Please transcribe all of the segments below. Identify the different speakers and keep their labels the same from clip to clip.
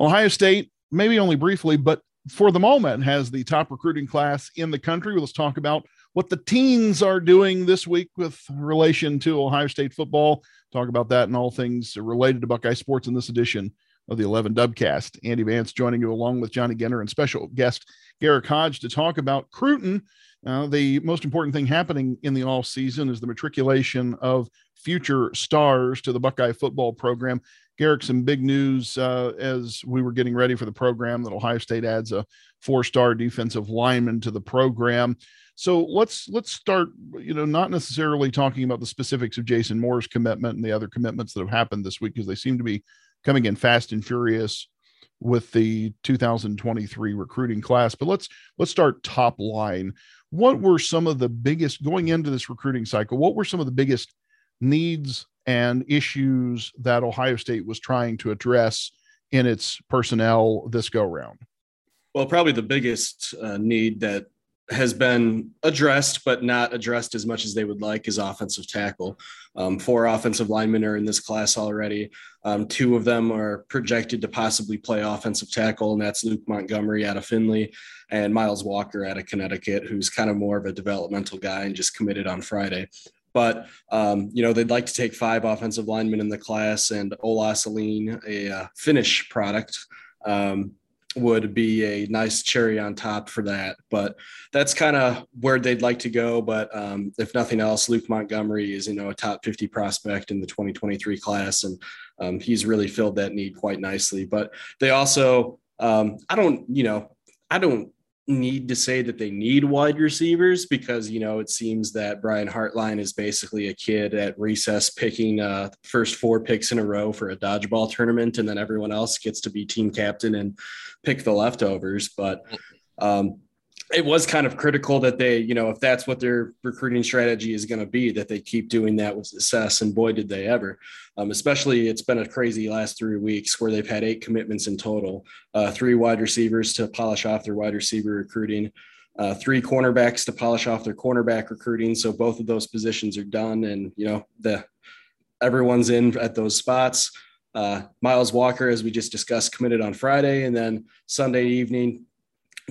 Speaker 1: Ohio State, maybe only briefly, but for the moment, has the top recruiting class in the country. Let's talk about what the teens are doing this week with relation to Ohio State football. Talk about that and all things related to Buckeye sports in this edition of the 11 Dubcast. Andy Vance joining you along with Johnny Ginter and special guest Garrick Hodge to talk about Cruton. Uh, the most important thing happening in the all season is the matriculation of future stars to the Buckeye football program. Garrick, some big news uh, as we were getting ready for the program that Ohio State adds a four-star defensive lineman to the program. So let's let's start. You know, not necessarily talking about the specifics of Jason Moore's commitment and the other commitments that have happened this week because they seem to be coming in fast and furious with the 2023 recruiting class. But let's let's start top line. What were some of the biggest going into this recruiting cycle? What were some of the biggest needs and issues that Ohio State was trying to address in its personnel this go round?
Speaker 2: Well, probably the biggest uh, need that has been addressed, but not addressed as much as they would like, is offensive tackle. Um, four offensive linemen are in this class already. Um, two of them are projected to possibly play offensive tackle, and that's Luke Montgomery out of Findlay and Miles Walker out of Connecticut, who's kind of more of a developmental guy and just committed on Friday. But um, you know they'd like to take five offensive linemen in the class, and Ola a uh, Finnish product, um, would be a nice cherry on top for that. But that's kind of where they'd like to go. But um, if nothing else, Luke Montgomery is, you know, a top 50 prospect in the 2023 class. And um, he's really filled that need quite nicely. But they also, um, I don't, you know, I don't need to say that they need wide receivers because you know it seems that Brian Hartline is basically a kid at recess picking uh, first four picks in a row for a dodgeball tournament, and then everyone else gets to be team captain and pick the leftovers. But um, it was kind of critical that they, you know, if that's what their recruiting strategy is going to be, that they keep doing that with success. And boy, did they ever. Um, especially, it's been a crazy last three weeks where they've had eight commitments in total, uh, three wide receivers to polish off their wide receiver recruiting. Uh, three cornerbacks to polish off their cornerback recruiting. So both of those positions are done, and you know the everyone's in at those spots. Uh, Miles Walker, as we just discussed, committed on Friday, and then Sunday evening,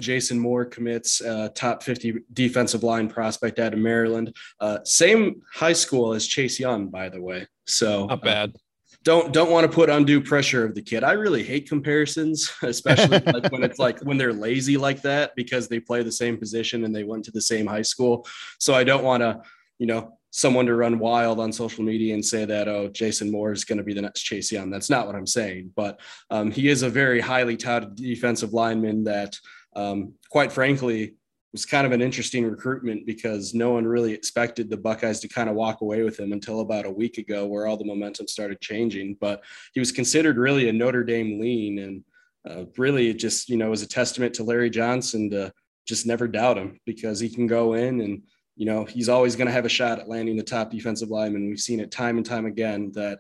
Speaker 2: Jason Moore commits uh, top 50 defensive line prospect out of Maryland. Uh, same high school as Chase Young, by the way. So
Speaker 3: not bad.
Speaker 2: Uh, don't don't want to put undue pressure of the kid. I really hate comparisons, especially like when it's like when they're lazy like that because they play the same position and they went to the same high school. So I don't want to, you know, someone to run wild on social media and say that oh Jason Moore is going to be the next Chase Young. That's not what I'm saying, but um, he is a very highly touted defensive lineman that um, quite frankly, was kind of an interesting recruitment because no one really expected the Buckeyes to kind of walk away with him until about a week ago, where all the momentum started changing. But he was considered really a Notre Dame lean, and uh, really it just you know was a testament to Larry Johnson to just never doubt him because he can go in and you know he's always going to have a shot at landing the top defensive lineman. We've seen it time and time again that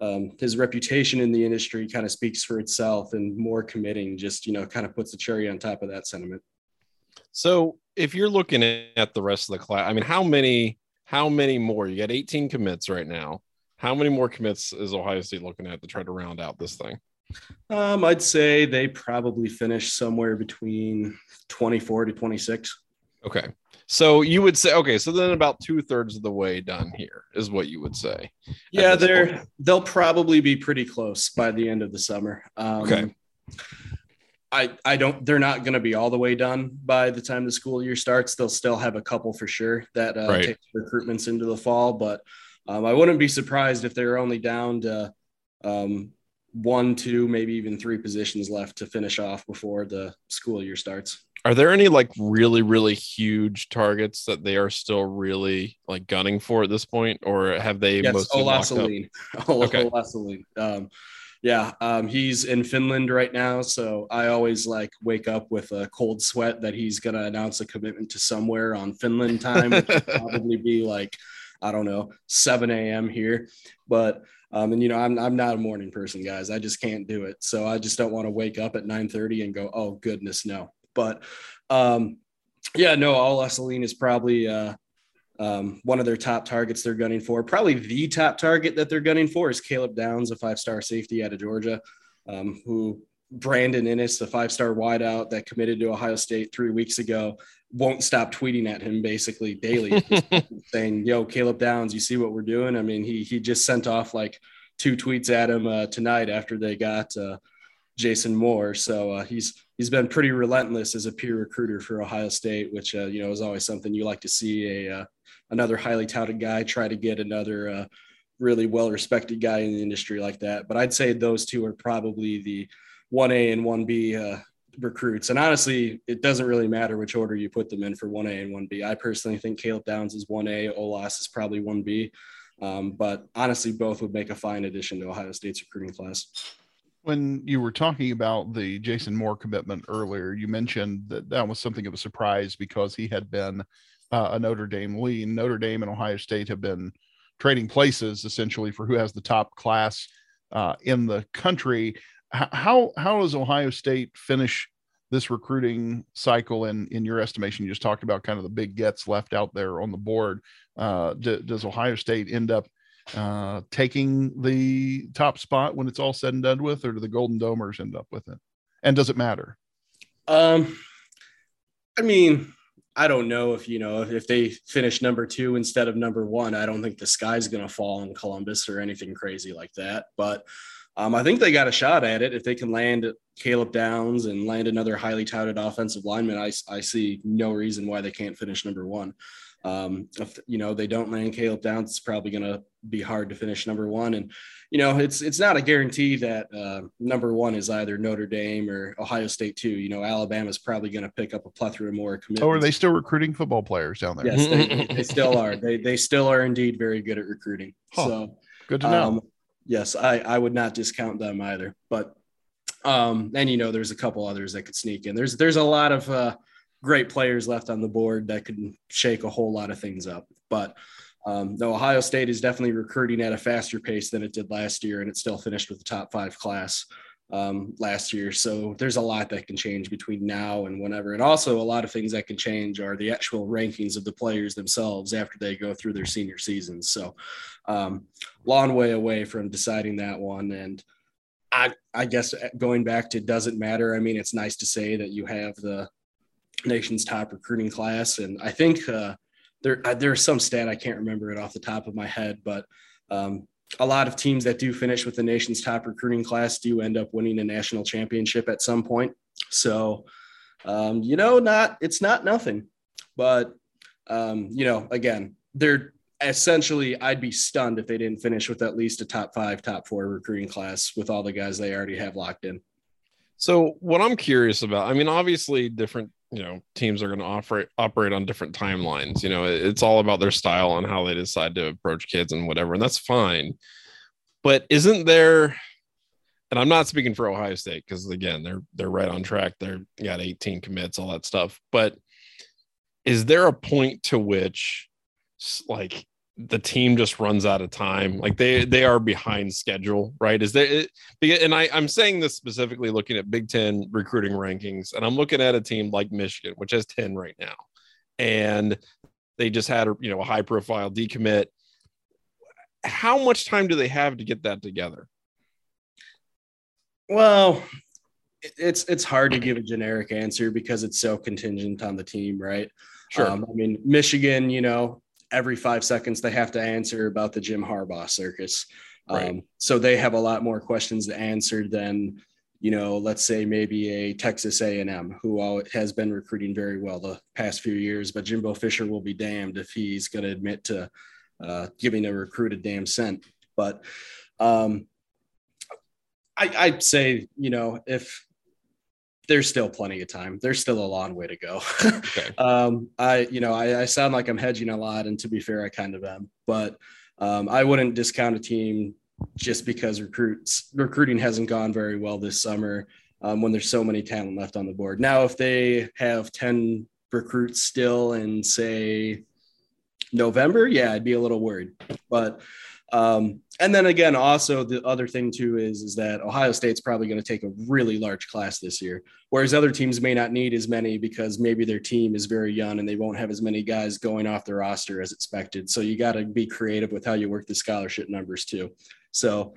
Speaker 2: um, his reputation in the industry kind of speaks for itself and Moore committing just you know kind of puts the cherry on top of that sentiment.
Speaker 3: So if you're looking at the rest of the class i mean how many how many more? You got 18 commits right now. How many more commits is ohio state looking at to try to round out this thing?
Speaker 2: Um, i'd say they probably finish somewhere between 24 to 26
Speaker 3: okay so you would say, okay, so then about two thirds of the way done here is what you would say.
Speaker 2: Yeah, they're point. they'll probably be pretty close by the end of the summer. Um,
Speaker 3: okay.
Speaker 2: I I don't. They're not going to be all the way done by the time the school year starts. They'll still have a couple for sure that uh, right. take recruitments into the fall, but um, I wouldn't be surprised if they're only down to um, one, two, maybe even three positions left to finish off before the school year starts
Speaker 3: are there any like really really huge targets that they are still really like gunning for at this point or have they
Speaker 2: yes, mostly Olaus Alinen. okay. Olaus Alinen. Um, yeah um, he's in finland right now so i always like wake up with a cold sweat that he's going to announce a commitment to somewhere on finland time which would probably be like i don't know 7 a.m here but um, and you know I'm, I'm not a morning person guys i just can't do it so i just don't want to wake up at 9 30 and go oh goodness no but um, yeah, no, Olaus Alinen is probably uh, um, one of their top targets they're gunning for. Probably the top target that they're gunning for is Caleb Downs, a five star safety out of Georgia, um, who Brandon Inniss, the five star wideout that committed to Ohio State three weeks ago, won't stop tweeting at him basically daily, saying, "Yo, Caleb Downs, you see what we're doing?" I mean, he he just sent off like two tweets at him uh, tonight after they got uh, Jason Moore. So uh, he's he's been pretty relentless as a peer recruiter for Ohio State, which uh, you know is always something you like to see a uh, another highly touted guy try to get another uh, really well respected guy in the industry like that. But I'd say those two are probably the one A and one B uh, recruits. And honestly, it doesn't really matter which order you put them in for one A and one B. I personally think Caleb Downs is one A, Olaus is probably one B. Um, but honestly, both would make a fine addition to Ohio State's recruiting class.
Speaker 1: When you were talking about the Jason Moore commitment earlier, you mentioned that that was something of a surprise because he had been uh, a Notre Dame lean. Notre Dame and Ohio State have been trading places essentially for who has the top class uh, in the country how how does Ohio State finish this recruiting cycle in in your estimation? You just talked about kind of the big gets left out there on the board. Uh, d- does Ohio State end up uh, taking the top spot when it's all said and done with, or do the Golden Domers end up with it? And does it matter?
Speaker 2: Um, I mean, I don't know if you know if they finish number two instead of number one. I don't think the sky's going to fall in Columbus or anything crazy like that. But um, I think they got a shot at it if they can land Caleb Downs and land another highly touted offensive lineman. I, I see no reason why they can't finish number one. Um, if you know they don't land Caleb Downs, it's probably going to be hard to finish number one. And you know it's it's not a guarantee that uh, number one is either Notre Dame or Ohio State too. You know Alabama's probably going to pick up a plethora more commitments.
Speaker 1: Oh, are they still recruiting football players down there?
Speaker 2: Yes, they, they still are. They they still are indeed very good at recruiting. Huh. So
Speaker 1: good to know. Um,
Speaker 2: yes, I, I would not discount them either. But um, and you know, there's a couple others that could sneak in. There's there's a lot of uh, great players left on the board that could shake a whole lot of things up. But um, Ohio State is definitely recruiting at a faster pace than it did last year, and it still finished with the top five class um, last year. So there's a lot that can change between now and whenever. And also, a lot of things that can change are the actual rankings of the players themselves after they go through their senior seasons. So, um, long way away from deciding that one. And I, I guess going back to doesn't matter. I mean, it's nice to say that you have the nation's top recruiting class. And I think uh, there, uh, there's some stat, I can't remember it off the top of my head, but um, a lot of teams that do finish with the nation's top recruiting class do end up winning a national championship at some point. So, um, you know, not it's not nothing, but um, you know, again, they're essentially I'd be stunned if they didn't finish with at least a top five, top four recruiting class with all the guys they already have locked in.
Speaker 3: So, what I'm curious about, I mean, obviously, different you know teams are going to operate operate on different timelines you know it's all about their style and how they decide to approach kids and whatever and that's fine. But isn't there and i'm not speaking for ohio state because again they're they're right on track they're got 18 commits all that stuff but is there a point to which like the team just runs out of time. Like they they are behind schedule, right? Is there It, and I I'm saying this specifically looking at Big 10 recruiting rankings and I'm looking at a team like Michigan which has 10 right now. And they just had a, you know a high profile decommit. How much time do they have to get that together?
Speaker 2: Well, it's it's hard to give a generic answer because it's so contingent on the team, right?
Speaker 3: Sure.
Speaker 2: Um, I mean, Michigan, you know, every five seconds they have to answer about the Jim Harbaugh circus. Right. Um, so they have a lot more questions to answer than, you know, let's say maybe a Texas A&M who has been recruiting very well the past few years, but Jimbo Fisher will be damned if he's going to admit to uh, giving a recruit a damn cent. But um, I, I'd say, you know, if there's still plenty of time. There's still a long way to go. okay. um, I, you know, I, I, sound like I'm hedging a lot, and to be fair, I kind of am. But um, I wouldn't discount a team just because recruits recruiting hasn't gone very well this summer um, when there's so many talent left on the board. Now, if they have ten recruits still in say November, yeah, I'd be a little worried. But um, and then again, also the other thing too is is that Ohio State's probably going to take a really large class this year, whereas other teams may not need as many because maybe their team is very young and they won't have as many guys going off the roster as expected. So you got to be creative with how you work the scholarship numbers too. So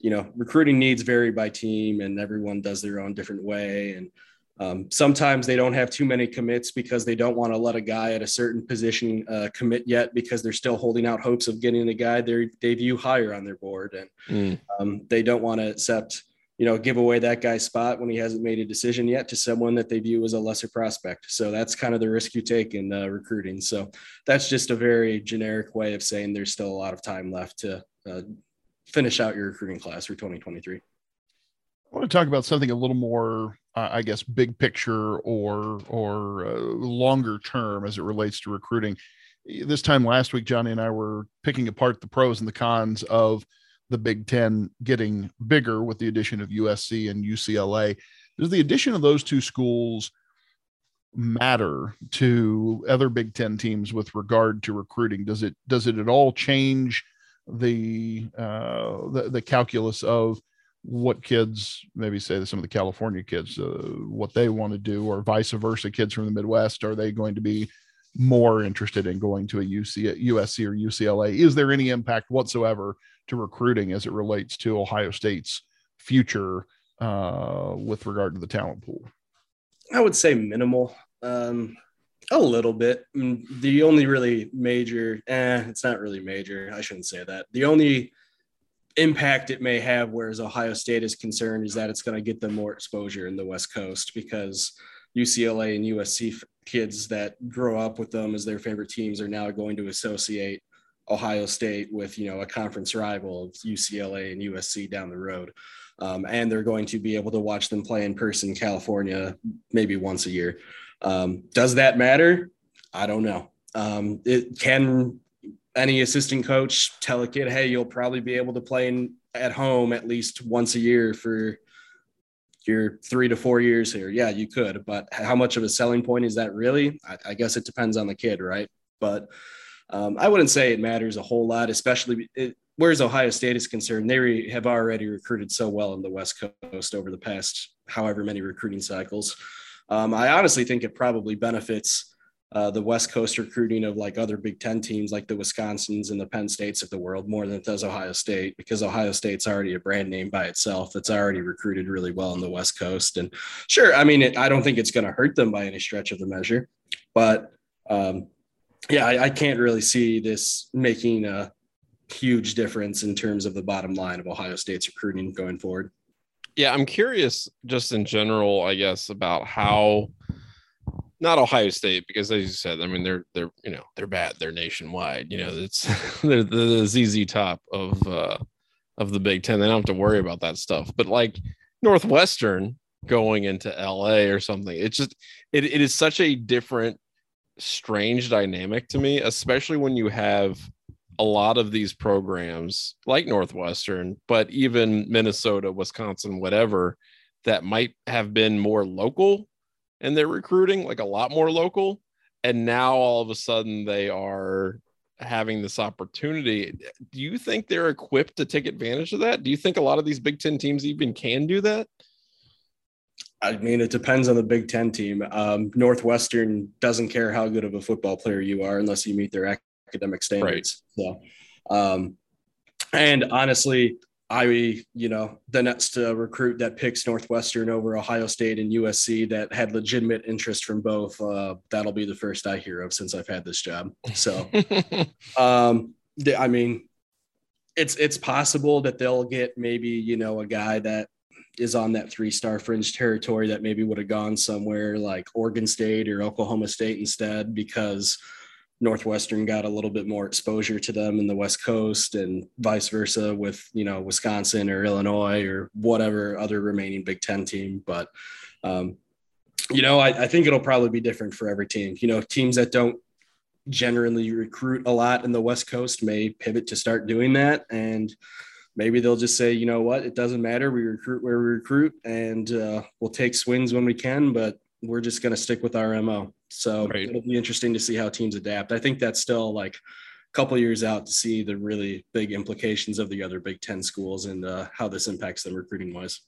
Speaker 2: you know, recruiting needs vary by team and everyone does their own different way. And um, sometimes they don't have too many commits because they don't want to let a guy at a certain position uh, commit yet because they're still holding out hopes of getting a guy they they view higher on their board, and mm. um, they don't want to accept you know give away that guy's spot when he hasn't made a decision yet to someone that they view as a lesser prospect. So that's kind of the risk you take in uh, recruiting. So that's just a very generic way of saying there's still a lot of time left to uh, finish out your recruiting class for 2023.
Speaker 1: I want to talk about something a little more, I guess, big picture or or uh, longer term as it relates to recruiting. This time last week, Johnny and I were picking apart the pros and the cons of the Big Ten getting bigger with the addition of USC and UCLA. Does the addition of those two schools matter to other Big Ten teams with regard to recruiting? Does it does it at all change the uh, the, the calculus of what kids maybe say that some of the california kids uh, what they want to do or vice versa kids from the midwest are they going to be more interested in going to a UC, usc or ucla is there any impact whatsoever to recruiting as it relates to ohio state's future uh, with regard to the talent pool?
Speaker 2: I would say minimal um, a little bit. Mm, the only really major eh, it's not really major i shouldn't say that. The only impact it may have, whereas Ohio State is concerned, is that it's going to get them more exposure in the West Coast because UCLA and USC kids that grow up with them as their favorite teams are now going to associate Ohio State with you know a conference rival of UCLA and USC down the road, um, and they're going to be able to watch them play in person in California maybe once a year. Um, does that matter? I don't know. Um, it can any assistant coach tell a kid, hey, you'll probably be able to play in, at home at least once a year for your three to four years here. Yeah, you could, but how much of a selling point is that really? I, I guess it depends on the kid, right? But um, I wouldn't say it matters a whole lot, especially it, whereas Ohio State is concerned. They re, have already recruited so well in the West Coast over the past however many recruiting cycles. Um, I honestly think it probably benefits uh, the West Coast recruiting of like other Big Ten teams, like the Wisconsins and the Penn States of the world, more than it does Ohio State, because Ohio State's already a brand name by itself that's already recruited really well on the West Coast. And sure, I mean, it, I don't think it's going to hurt them by any stretch of the measure, but um, yeah, I, I can't really see this making a huge difference in terms of the bottom line of Ohio State's recruiting going forward.
Speaker 3: Yeah, I'm curious, just in general, I guess, about how not Ohio State because as you said, I mean they're they're you know they're bad. They're nationwide. You know it's they're the ZZ top of uh of the Big Ten. They don't have to worry about that stuff. But like Northwestern going into LA or something, it's just it, it is such a different, strange dynamic to me, especially when you have a lot of these programs like Northwestern, but even Minnesota, Wisconsin, whatever, that might have been more local and they're recruiting like a lot more local and now all of a sudden they are having this opportunity do you think they're equipped to take advantage of that do you think a lot of these big 10 teams even can do that
Speaker 2: I mean, it depends on the Big Ten team. Um, Northwestern doesn't care how good of a football player you are unless you meet their academic standards. Right. So, um, and honestly, I, you know, the next uh, recruit that picks Northwestern over Ohio State and USC that had legitimate interest from both, uh, that'll be the first I hear of since I've had this job. So, um, I mean, it's it's possible that they'll get maybe you know a guy that is on that three star fringe territory that maybe would have gone somewhere like Oregon State or Oklahoma State instead because Northwestern got a little bit more exposure to them in the West Coast and vice versa with, you know, Wisconsin or Illinois or whatever other remaining Big Ten team. But, um, you know, I, I think it'll probably be different for every team. You know, teams that don't generally recruit a lot in the West Coast may pivot to start doing that. And maybe they'll just say, you know what, it doesn't matter. We recruit where we recruit and uh, we'll take swings when we can, but we're just going to stick with our MO. So right. it'll be interesting to see how teams adapt. I think that's still like a couple years out to see the really big implications of the other Big Ten schools and uh, how this impacts them recruiting wise.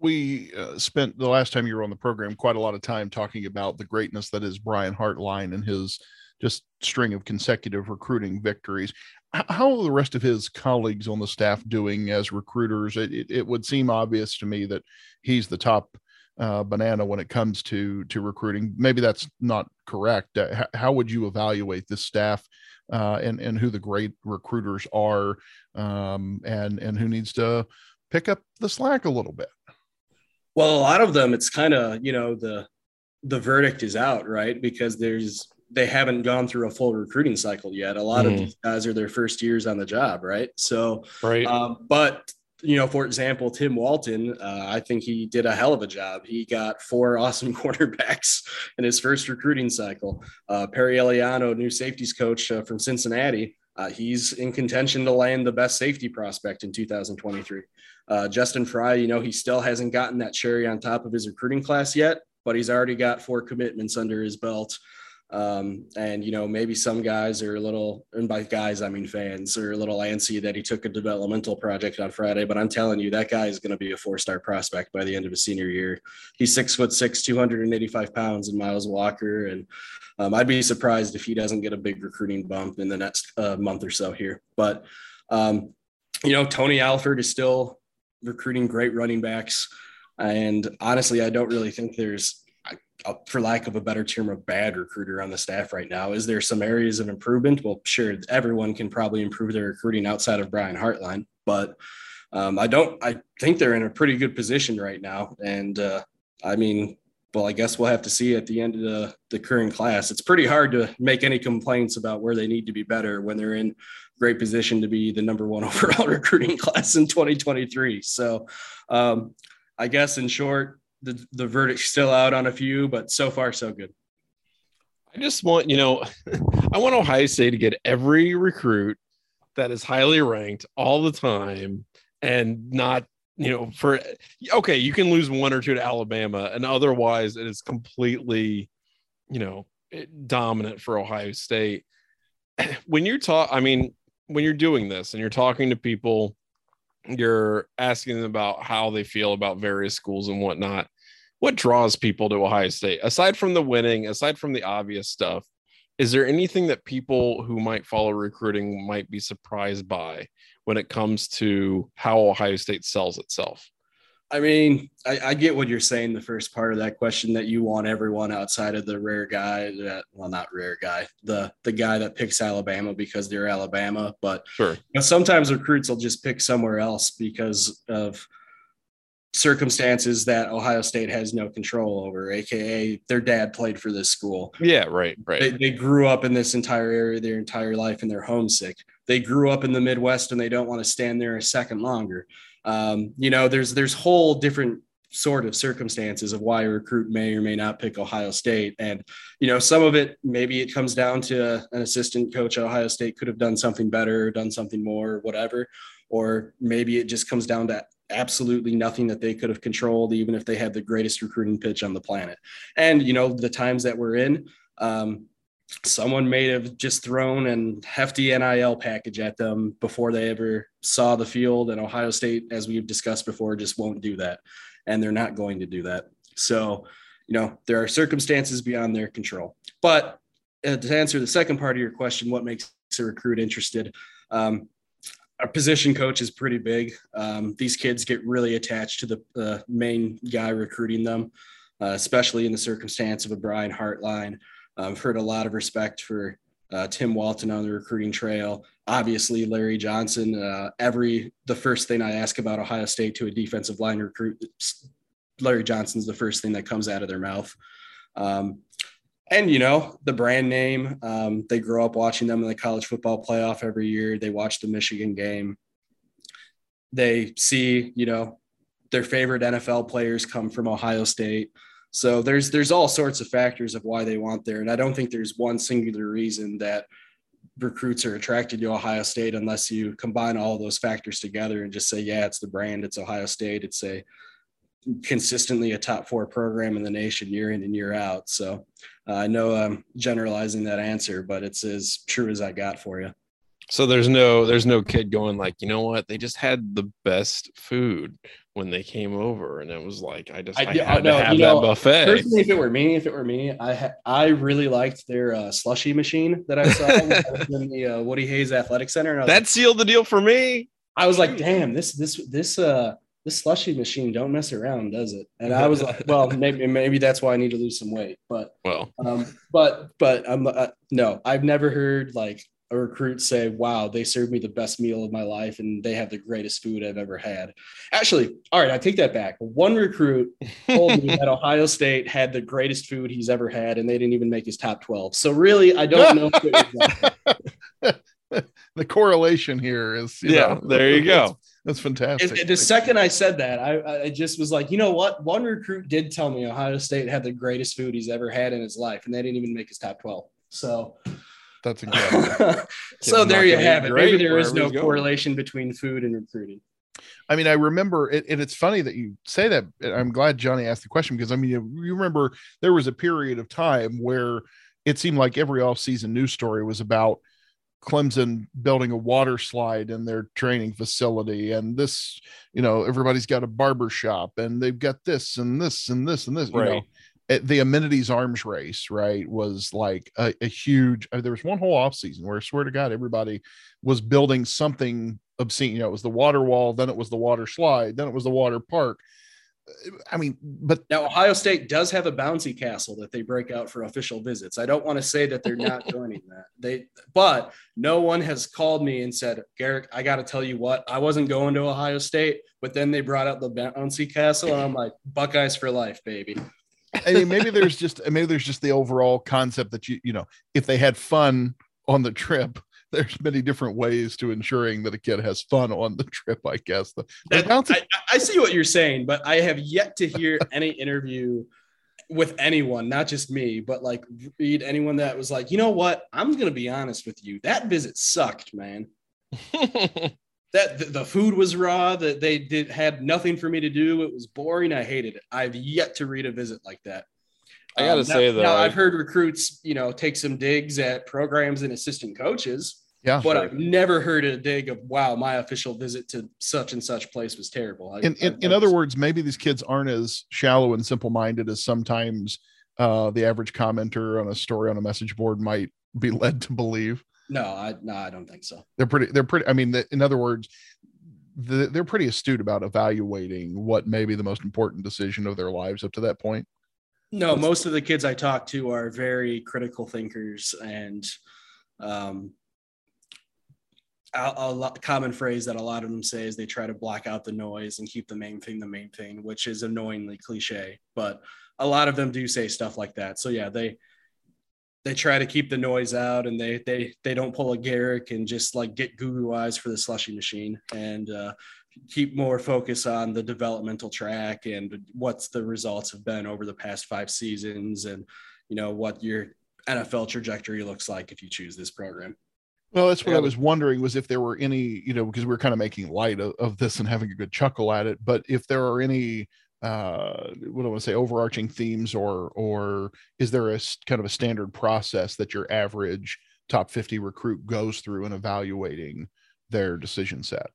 Speaker 1: We uh, spent the last time you were on the program quite a lot of time talking about the greatness that is Brian Hartline and his just string of consecutive recruiting victories. How are the rest of his colleagues on the staff doing as recruiters? It, it, it would seem obvious to me that he's the top uh, banana when it comes to to recruiting. Maybe that's not correct. Uh, how would you evaluate this staff uh, and and who the great recruiters are, um, and and who needs to pick up the slack a little bit?
Speaker 2: Well, a lot of them, it's kind of you know the the verdict is out, right? Because there's they haven't gone through a full recruiting cycle yet. A lot mm. of these guys are their first years on the job, right? So,
Speaker 3: right.
Speaker 2: Um, but you know, for example, Tim Walters, uh, I think he did a hell of a job. He got four awesome quarterbacks in his first recruiting cycle. Uh, Perry Eliano, new safeties coach uh, from Cincinnati, uh, he's in contention to land the best safety prospect in 2023. Uh, Justin Frye, you know, he still hasn't gotten that cherry on top of his recruiting class yet, but he's already got four commitments under his belt. Um, and you know, maybe some guys are a little, and by guys I mean fans, are a little antsy that he took a developmental project on Friday. But I'm telling you, that guy is going to be a four-star prospect by the end of his senior year. He's six foot six, 285 pounds, and Miles Walker. And um, I'd be surprised if he doesn't get a big recruiting bump in the next uh, month or so here. But um, you know, Tony Alford is still recruiting great running backs. And honestly, I don't really think there's for lack of a better term, a bad recruiter on the staff right now. Is there some areas of improvement? Well, sure, everyone can probably improve their recruiting outside of Brian Hartline, but um, I don't. I think they're in a pretty good position right now, and uh, I mean, well, I guess we'll have to see at the end of the, the current class. It's pretty hard to make any complaints about where they need to be better when they're in great position to be the number one overall recruiting class in 2023. So, um, I guess in short, the the verdict's still out on a few, but so far so good.
Speaker 3: I just want you know, I want Ohio State to get every recruit that is highly ranked all the time and not you know for okay you can lose one or two to alabama and otherwise it is completely you know dominant for ohio state when you're talk i mean when you're doing this and you're talking to people you're asking them about how they feel about various schools and whatnot. What draws people to Ohio State aside from the winning, aside from the obvious stuff? Is there anything that people who might follow recruiting might be surprised by when it comes to how Ohio State sells itself?
Speaker 2: I mean, I, I, get what you're saying. The first part of that question that you want everyone outside of the rare guy that, well, not rare guy, the the guy that picks Alabama because they're Alabama. But
Speaker 3: sure, you
Speaker 2: know, sometimes recruits will just pick somewhere else because of circumstances that Ohio State has no control over, aka their dad played for this school.
Speaker 3: Yeah, right, right.
Speaker 2: They, they grew up in this entire area their entire life and they're homesick. They grew up in the Midwest and they don't want to stand there a second longer um, you know, there's there's whole different sort of circumstances of why a recruit may or may not pick Ohio State. And, you know, some of it, maybe it comes down to an assistant coach at Ohio State could have done something better, done something more, whatever. Or maybe it just comes down to absolutely nothing that they could have controlled, even if they had the greatest recruiting pitch on the planet. And, you know, the times that we're in, um, someone may have just thrown an hefty NIL package at them before they ever saw the field. And Ohio State, as we've discussed before, just won't do that. And they're not going to do that. So, you know, there are circumstances beyond their control. But uh, to answer the second part of your question, what makes a recruit interested? Um, our position coach is pretty big. Um, these kids get really attached to the uh, main guy recruiting them, uh, especially in the circumstance of a Brian Hartline I've heard a lot of respect for uh, Tim Walters on the recruiting trail. Obviously, Larry Johnson. Uh, every the first thing I ask about Ohio State to a defensive line recruit, Larry Johnson's the first thing that comes out of their mouth. Um, and you know the brand name. Um, they grow up watching them in the college football playoff every year. They watch the Michigan game. They see you know their favorite NFL players come from Ohio State. So there's there's all sorts of factors of why they want there, and I don't think there's one singular reason that recruits are attracted to Ohio State unless you combine all those factors together and just say, yeah, it's the brand, it's Ohio State, it's a consistently a top four program in the nation year in and year out. So uh, I know I'm generalizing that answer, but it's as true as I got for you.
Speaker 3: So there's no there's no kid going like, you know what? They just had the best food. When they came over, and it was like I just
Speaker 2: I-
Speaker 3: I, had
Speaker 2: no,
Speaker 3: to have
Speaker 2: you
Speaker 3: that
Speaker 2: know,
Speaker 3: buffet.
Speaker 2: Personally, if it were me, if it were me, I ha- I really liked their uh, slushy machine that I saw when I was in the uh, Woody Hayes Athletic Center. And I was,
Speaker 3: That sealed the deal for me.
Speaker 2: I was like, damn, this this this uh this slushy machine don't mess around, does it? And I was like, well, maybe maybe that's why I need to lose some weight. But
Speaker 3: Well,
Speaker 2: um, but but I'm uh, no, I've never heard like a recruit say, "Wow, they served me the best meal of my life, and they have the greatest food I've ever had." Actually, all right, I take that back. One recruit told me that Ohio State had the greatest food he's ever had, and they didn't even make his top twelve. So really, I don't know. If it was
Speaker 1: the correlation here is
Speaker 3: yeah,
Speaker 1: know,
Speaker 3: there you go.
Speaker 1: That's fantastic.
Speaker 2: It- the second I said that, I, I just was like, you know what? One recruit did tell me Ohio State had the greatest food he's ever had in his life, and they didn't even make his top twelve. So,
Speaker 1: That's incredible.
Speaker 2: so
Speaker 3: Kid's
Speaker 2: there you have it. Maybe there is no
Speaker 3: he's going.
Speaker 2: correlation between food and recruiting.
Speaker 1: I mean, I remember it, and it's funny that you say that. I'm glad Johnny asked the question because I mean, you you remember there was a period of time where it seemed like every off-season news story was about Clemson building a water slide in their training facility, and this, you know, everybody's got a barber shop, and they've got this and this and this and this. You know,
Speaker 3: Right.
Speaker 1: it- the amenities arms race, right, was like a, a huge. uh, there was one whole off season where I swear to God, everybody was building something obscene. You know, it was the water wall, then it was the water slide, then it was the water park. I mean, but
Speaker 2: Now, Ohio State does have a bouncy castle that they break out for official visits. I don't want to say that they're not joining that. They, but no one has called me and said, Garrick, I got to tell you what, I wasn't going to Ohio State, but then they brought out the bouncy castle, and I'm like, Buckeyes for life, baby.
Speaker 1: I mean, maybe there's just maybe there's just the overall concept that you you know, if they had fun on the trip. There's many different ways to ensuring that a kid has fun on the trip. I guess the, the
Speaker 2: That-
Speaker 1: bouncy
Speaker 2: I, I see what you're saying, but I have yet to hear any interview with anyone, not just me, but like read anyone that was like, you know what? I'm going to be honest with you. That visit sucked, man. that the, the food was raw that they did had nothing for me to do. It was boring. I hated it. I've yet to read a visit like that.
Speaker 3: I gotta
Speaker 2: Um,
Speaker 3: say,
Speaker 2: now,
Speaker 3: though,
Speaker 2: now
Speaker 3: I-
Speaker 2: i've heard recruits you know take some digs at programs and assistant coaches
Speaker 1: yeah.
Speaker 2: but i've never heard a dig of wow my official visit to such and such place was terrible. I-
Speaker 1: in, in,
Speaker 2: I've-
Speaker 1: in other words, maybe these kids aren't as shallow and simple minded as sometimes uh, the average commenter on a story on a message board might be led to believe.
Speaker 2: No i no i don't think so
Speaker 1: They're pretty, they're pretty, I mean, the, in other words, the, they're pretty astute about evaluating what may be the most important decision of their lives up to that point.
Speaker 2: No, most of the kids I talk to are very critical thinkers, and um, a, a lot, common phrase that a lot of them say is they try to block out the noise and keep the main thing the main thing, which is annoyingly cliche. But a lot of them do say stuff like that. So yeah, they they try to keep the noise out, and they they they don't pull a Garrick and just like get goo goo eyes for the slushy machine, and uh, keep more focus on the developmental track and what's the results have been over the past five seasons and you know what your NFL trajectory looks like if you choose this program.
Speaker 1: Well, that's what
Speaker 3: Yeah,
Speaker 1: I was wondering was if there were any, you know, because we are kind of making light of, of this and having a good chuckle at it, but if there are any, uh, what do I want to say, overarching themes or, or is there a kind of a standard process that your average top 50 recruit goes through in evaluating their decision set?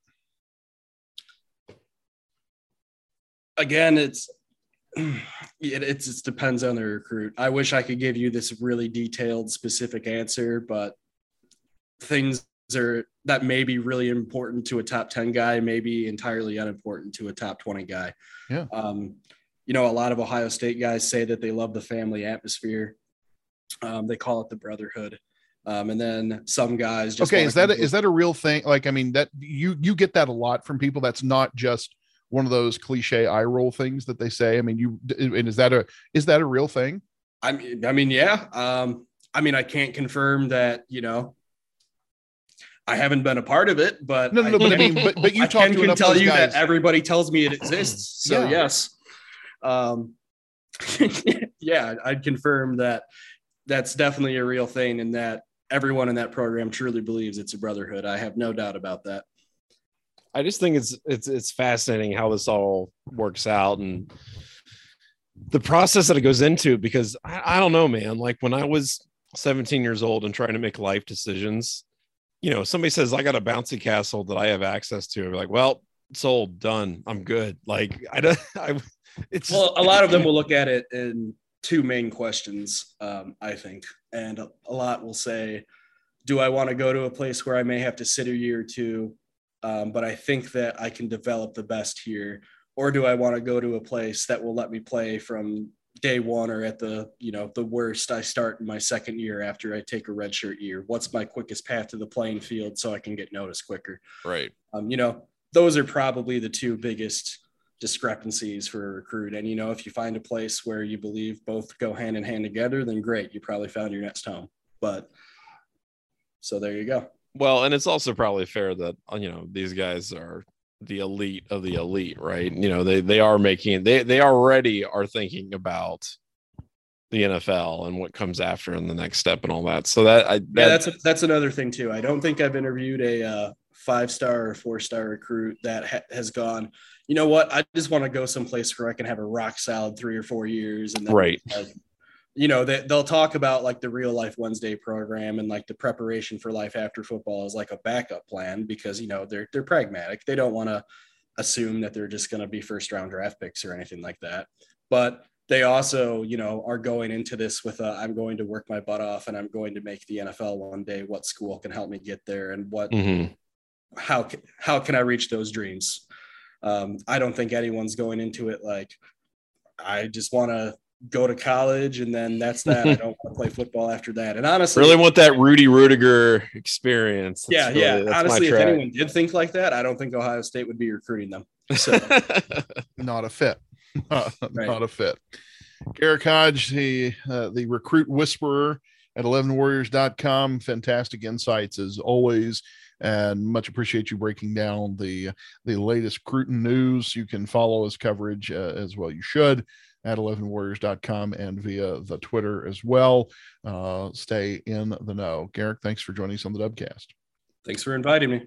Speaker 2: Again, it's it, it depends on the recruit. I wish I could give you this really detailed, specific answer, but things are that may be really important to a top 10 guy, may be entirely unimportant to a top 20 guy.
Speaker 1: Yeah.
Speaker 2: Um, you know, a lot of Ohio State guys say that they love the family atmosphere. Um, they call it the brotherhood. Um, and then some guys just
Speaker 1: okay. Is that, a, is that a real thing? Like, I mean, that you, you get that a lot from people. That's not just one of those cliche eye roll things that they say. I mean, you, and is that a, is that a real thing?
Speaker 2: I mean, I mean, yeah. Um, I mean, I can't confirm that, you know, I haven't been a part of it, but
Speaker 1: No, no, no, but I
Speaker 2: can-
Speaker 1: mean, but, but you
Speaker 2: I
Speaker 1: talk
Speaker 2: can,
Speaker 1: to
Speaker 2: can tell you
Speaker 1: guys.
Speaker 2: that everybody tells me it exists. So
Speaker 1: Yeah.
Speaker 2: yes. Um, yeah, I'd confirm that that's definitely a real thing and that everyone in that program truly believes it's a brotherhood. I have no doubt about that.
Speaker 3: I just think it's it's it's fascinating how this all works out and the process that it goes into because I, I don't know, man. Like when I was 17 years old and trying to make life decisions, you know, somebody says I got a bouncy castle that I have access to. I'd be like, well, sold, done. I'm good. Like I don't. I. It's
Speaker 2: well, a lot of them will look at it in two main questions. Um, I think, and a, a lot will say, "Do I want to go to a place where I may have to sit a year or two, um, but I think that I can develop the best here, or do I want to go to a place that will let me play from day one or at the you know the worst i start in my second year after i take a redshirt year. What's my quickest path to the playing field so i can get noticed quicker?
Speaker 3: Right.
Speaker 2: Um, you know those are probably the two biggest discrepancies for a recruit. And you know if you find a place where you believe both go hand in hand together then great you probably found your next home. But so there you go.
Speaker 3: Well and it's also probably fair that you know these guys are the elite of the elite, right? You know, they they are making they they already are thinking about the NFL and what comes after and the next step and all that. So that I that,
Speaker 2: yeah, that's a, that's another thing too. I don't think I've interviewed a uh, five star or four star recruit that ha- has gone. You know what? I just want to go someplace where I can have a rock solid three or four years, and then
Speaker 3: right.
Speaker 2: Like, you know they, they'll talk about like the real life wednesday program and like the preparation for life after football is like a backup plan because you know they're they're pragmatic. They don't want to assume that they're just going to be first round draft picks or anything like that. But they also you know are going into this with a i'm going to work my butt off and i'm going to make the nfl one day. What school can help me get there and what mm-hmm. how how can i reach those dreams? Um, i don't think anyone's going into it like i just want to go to college and then that's that. I don't want to play football after that. And honestly,
Speaker 3: really want that Rudy Ruettiger experience.
Speaker 2: That's yeah, really, yeah. Honestly, if anyone did think like that, I don't think Ohio State would be recruiting them. So
Speaker 1: not a fit. Not, right. not, a fit. Garrick Hodge, the uh, the recruit whisperer at 11warriors.com. Fantastic insights as always and much appreciate you breaking down the the latest Cruton news. You can follow his coverage uh, as well. You should at 11warriors.com and via the Twitter as well. Uh, stay in the know. Garrick, thanks for joining us on the Dubcast.
Speaker 2: Thanks for inviting me.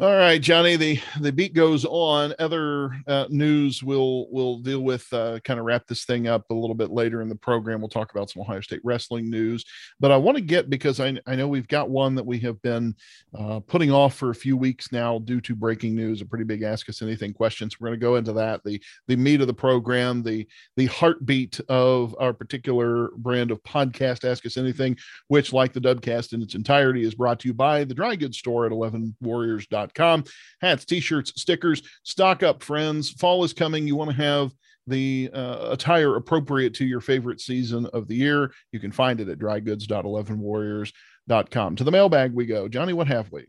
Speaker 1: All right, Johnny. The the beat goes on. Other uh, news we'll we'll deal with. Uh, kind of wrap this thing up a little bit later in the program. We'll talk about some Ohio State wrestling news. But I want to get because I I know we've got one that we have been uh, putting off for a few weeks now due to breaking news. A pretty big ask us anything questions. We're going to go into that. The the meat of the program. The the heartbeat of our particular brand of podcast. Ask us anything, which like the Dubcast in its entirety is brought to you by the Dry Goods Store at 11warriors.com com. Hats, t shirts, stickers, stock up, friends. Fall is coming. You want to have the uh, attire appropriate to your favorite season of the year. You can find it at drygoods.11warriors.com. To the mailbag we go. Johnny, what have we?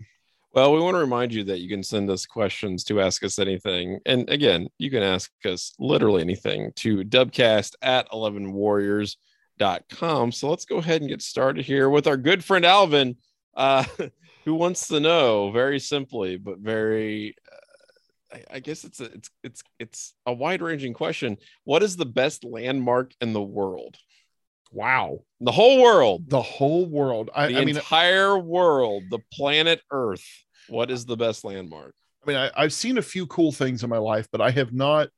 Speaker 3: Well, we want to remind you that you can send us questions to ask us anything. And again, you can ask us literally anything to dubcast at 11warriors.com. So let's go ahead and get started here with our good friend Alvin. Uh, who wants to know? Very simply but very uh, I, I, guess it's a, it's it's it's a wide-ranging question. What is the best landmark in the world? Wow. The whole world.
Speaker 1: The whole world.
Speaker 3: I, the I mean, entire world. The planet earth. What is the best landmark?
Speaker 1: I mean I, i've seen a few cool things in my life but i have not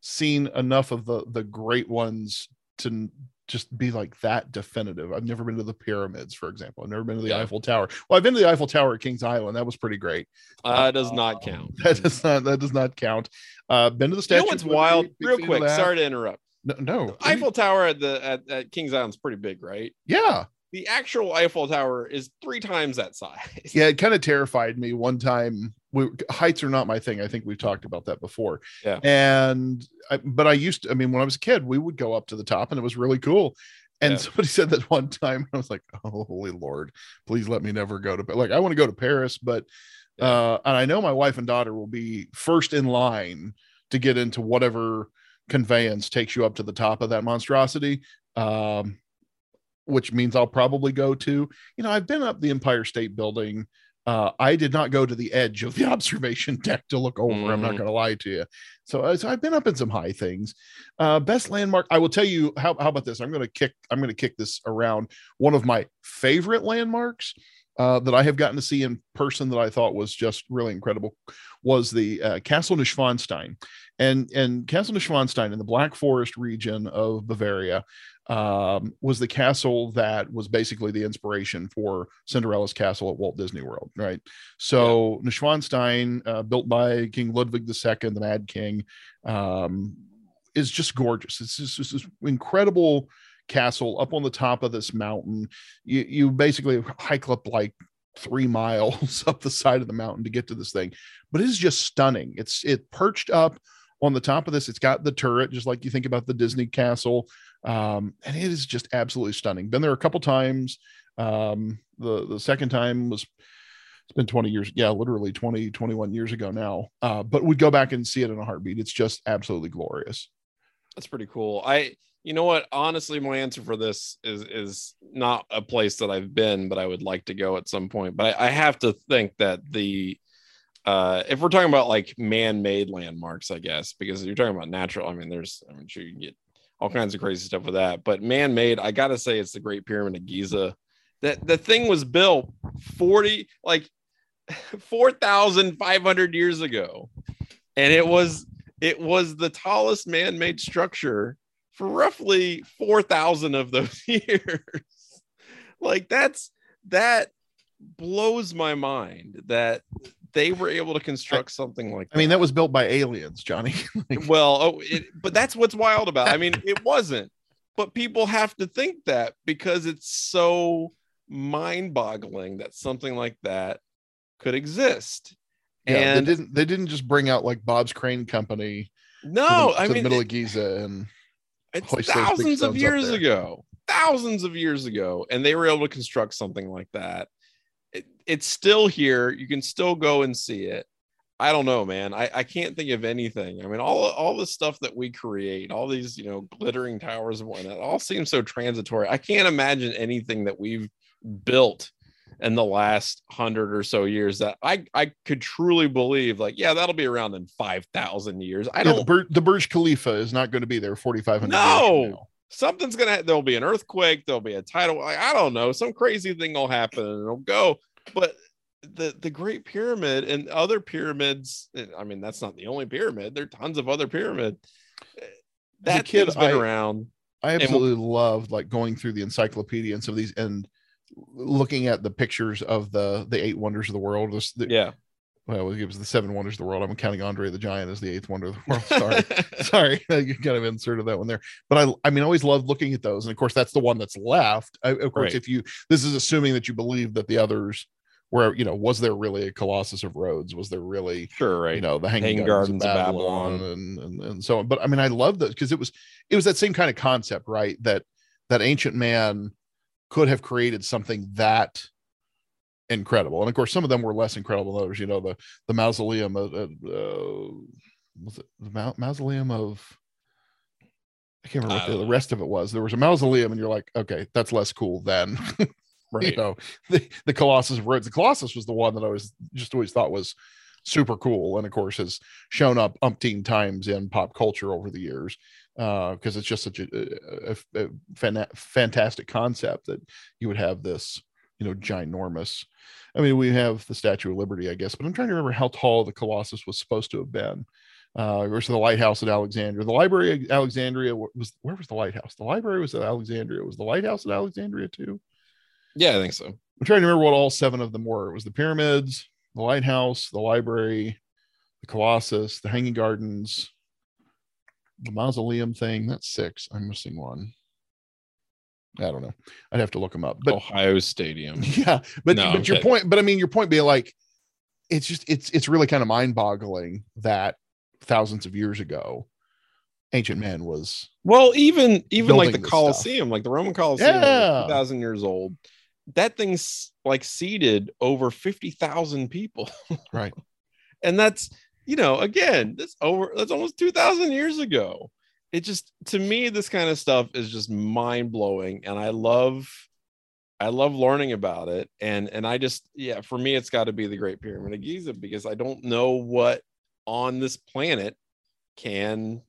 Speaker 1: seen enough of the the great ones to just be like that definitive. I've never been to the pyramids, for example. I've never been to the yeah. Eiffel Tower. Well, I've been to the Eiffel Tower at Kings Island. That was pretty great.
Speaker 3: Uh, does not count.
Speaker 1: That does not. That does not count. Uh, been to the statue.
Speaker 3: You know what's wild? Real quick. Sorry to interrupt.
Speaker 1: No, no.
Speaker 3: Eiffel Tower at the at, at Kings Island is pretty big, right?
Speaker 1: Yeah.
Speaker 3: The actual Eiffel Tower is three times that size.
Speaker 1: Yeah, it kind of terrified me one time we, heights are not my thing. I think we've talked about that before.
Speaker 3: Yeah.
Speaker 1: And I, but I used to, I mean, when I was a kid, we would go up to the top and it was really cool. And yeah. somebody said that one time, I was like, "Oh, holy Lord, please let me never go to like I want to go to Paris, but uh, and I know my wife and daughter will be first in line to get into whatever conveyance takes you up to the top of that monstrosity. Um, which means I'll probably go to, you know, I've been up the Empire State Building uh, I did not go to the edge of the observation deck to look over. Mm-hmm. I'm not mm-hmm. going to lie to you. So, uh, so, I've been up in some high things. Uh, best landmark. I will tell you. How, how about this? I'm going to kick. I'm going to kick this around. One of my favorite landmarks uh, that I have gotten to see in person that I thought was just really incredible was the uh, Castle Neuschwanstein, and and Castle Neuschwanstein in the Black Forest region of Bavaria um, was the castle that was basically the inspiration for Cinderella's castle at Walt Disney World, right? So yeah. Neuschwanstein, uh, built by King Ludwig II, the Mad King, um, is just gorgeous. It's just, it's this incredible castle up on the top of this mountain. You you basically hike up like three miles up the side of the mountain to get to this thing, but it is just stunning. It's it perched up on the top of this. It's got the turret, just like you think about the Disney castle, um, and it is just absolutely stunning. Been there a couple times. Um, the the second time was it's been 20 years yeah literally 20 21 years ago now uh, but we'd go back and see it in a heartbeat it's just absolutely glorious
Speaker 3: that's pretty cool i you know what? Honestly, my answer for this is is not a place that I've been, but I would like to go at some point. But I, I have to think that the uh, if we're talking about like man-made landmarks, I guess, because you're talking about natural. I mean, there's I'm sure you can get all kinds of crazy stuff with that. But man-made, I gotta say, it's the Great Pyramid of Giza. That the thing was built 40 like 4,500 years ago, and it was it was the tallest man-made structure for roughly 4,000 of those years. like that's that blows my mind that they were able to construct something like
Speaker 1: that. I mean, that was built by aliens, Johnny.
Speaker 3: like, well, oh, it, but that's what's wild about. It. I mean, it wasn't, but people have to think that because it's so mind-boggling that something like that could exist.
Speaker 1: Yeah, and they didn't they didn't just bring out like Bob's Crane Company.
Speaker 3: No,
Speaker 1: to the,
Speaker 3: I mean, the
Speaker 1: middle of Giza and
Speaker 3: it's thousands of years ago, thousands of years ago, and they were able to construct something like that. It, it's still here. You can still go and see it. I don't know, man. I, I can't think of anything. I mean, all all the stuff that we create, all these you know glittering towers and whatnot, all seems so transitory. I can't imagine anything that we've built in the last hundred or so years that I I could truly believe like yeah that'll be around in five thousand years. I don't.
Speaker 1: the, Bur- the Burj Khalifa is not going to be there forty five hundred.
Speaker 3: No, something's gonna. There'll be an earthquake. There'll be a tidal. Like, I don't know. Some crazy thing will happen and it'll go. But the the Great Pyramid and other pyramids. I mean, that's not the only pyramid. There are tons of other pyramid. That kid, has been I, around.
Speaker 1: I absolutely and, loved like going through the encyclopedia and some of these and looking at the pictures of the the eight wonders of the world. the,
Speaker 3: yeah.
Speaker 1: Well, it was the seven wonders of the world. I'm counting Andre the Giant as the eighth wonder of the world. Sorry, sorry, you kind of inserted that one there. But I, I mean, I always loved looking at those, and of course, that's the one that's left. I, of course, right. if you, this is assuming that you believe that the others where you know was there really a colossus of rhodes was there really
Speaker 3: sure right
Speaker 1: you know the hanging, hanging gardens, gardens, of babylon, babylon. And, and, and so on but i mean i love that because it was it was that same kind of concept right that that ancient man could have created something that incredible. And of course, some of them were less incredible than others. You know, the the mausoleum of uh, was it the ma- mausoleum of I can't remember what the, the, rest of it was. There was a mausoleum, and you're like, okay, that's less cool than right. you know the, the Colossus of Rhodes. The Colossus was the one that I was just always thought was super cool, and of course has shown up umpteen times in pop culture over the years because uh, it's just such a, a, a, a, fantastic concept that you would have this, you know, ginormous. I mean, we have the Statue of Liberty, I guess, but I'm trying to remember how tall the Colossus was supposed to have been. Uh, versus the lighthouse at Alexandria. The library at Alexandria was where was the lighthouse? The library was at Alexandria. Was the lighthouse at Alexandria too?
Speaker 3: Yeah, I think so.
Speaker 1: I'm trying to remember what all seven of them were. It was the pyramids, the lighthouse, the library, the Colossus, the Hanging Gardens, the mausoleum thing. That's six. I'm missing one. I don't know. I'd have to look them up. But
Speaker 3: Ohio Stadium.
Speaker 1: Yeah, but no, but your point. But I mean, your point being like, it's just it's it's really kind of mind boggling that thousands of years ago, ancient man was
Speaker 3: well, even even like the Colosseum, stuff. like the Roman Colosseum, yeah. thousand years old. That thing's like seated over fifty thousand people.
Speaker 1: right.
Speaker 3: and that's you know, again, that's over that's almost 2000 years ago. It just to me this kind of stuff is just mind-blowing and I love I love learning about it and and I just yeah, for me it's got to be the Great Pyramid of Giza because I don't know what on this planet can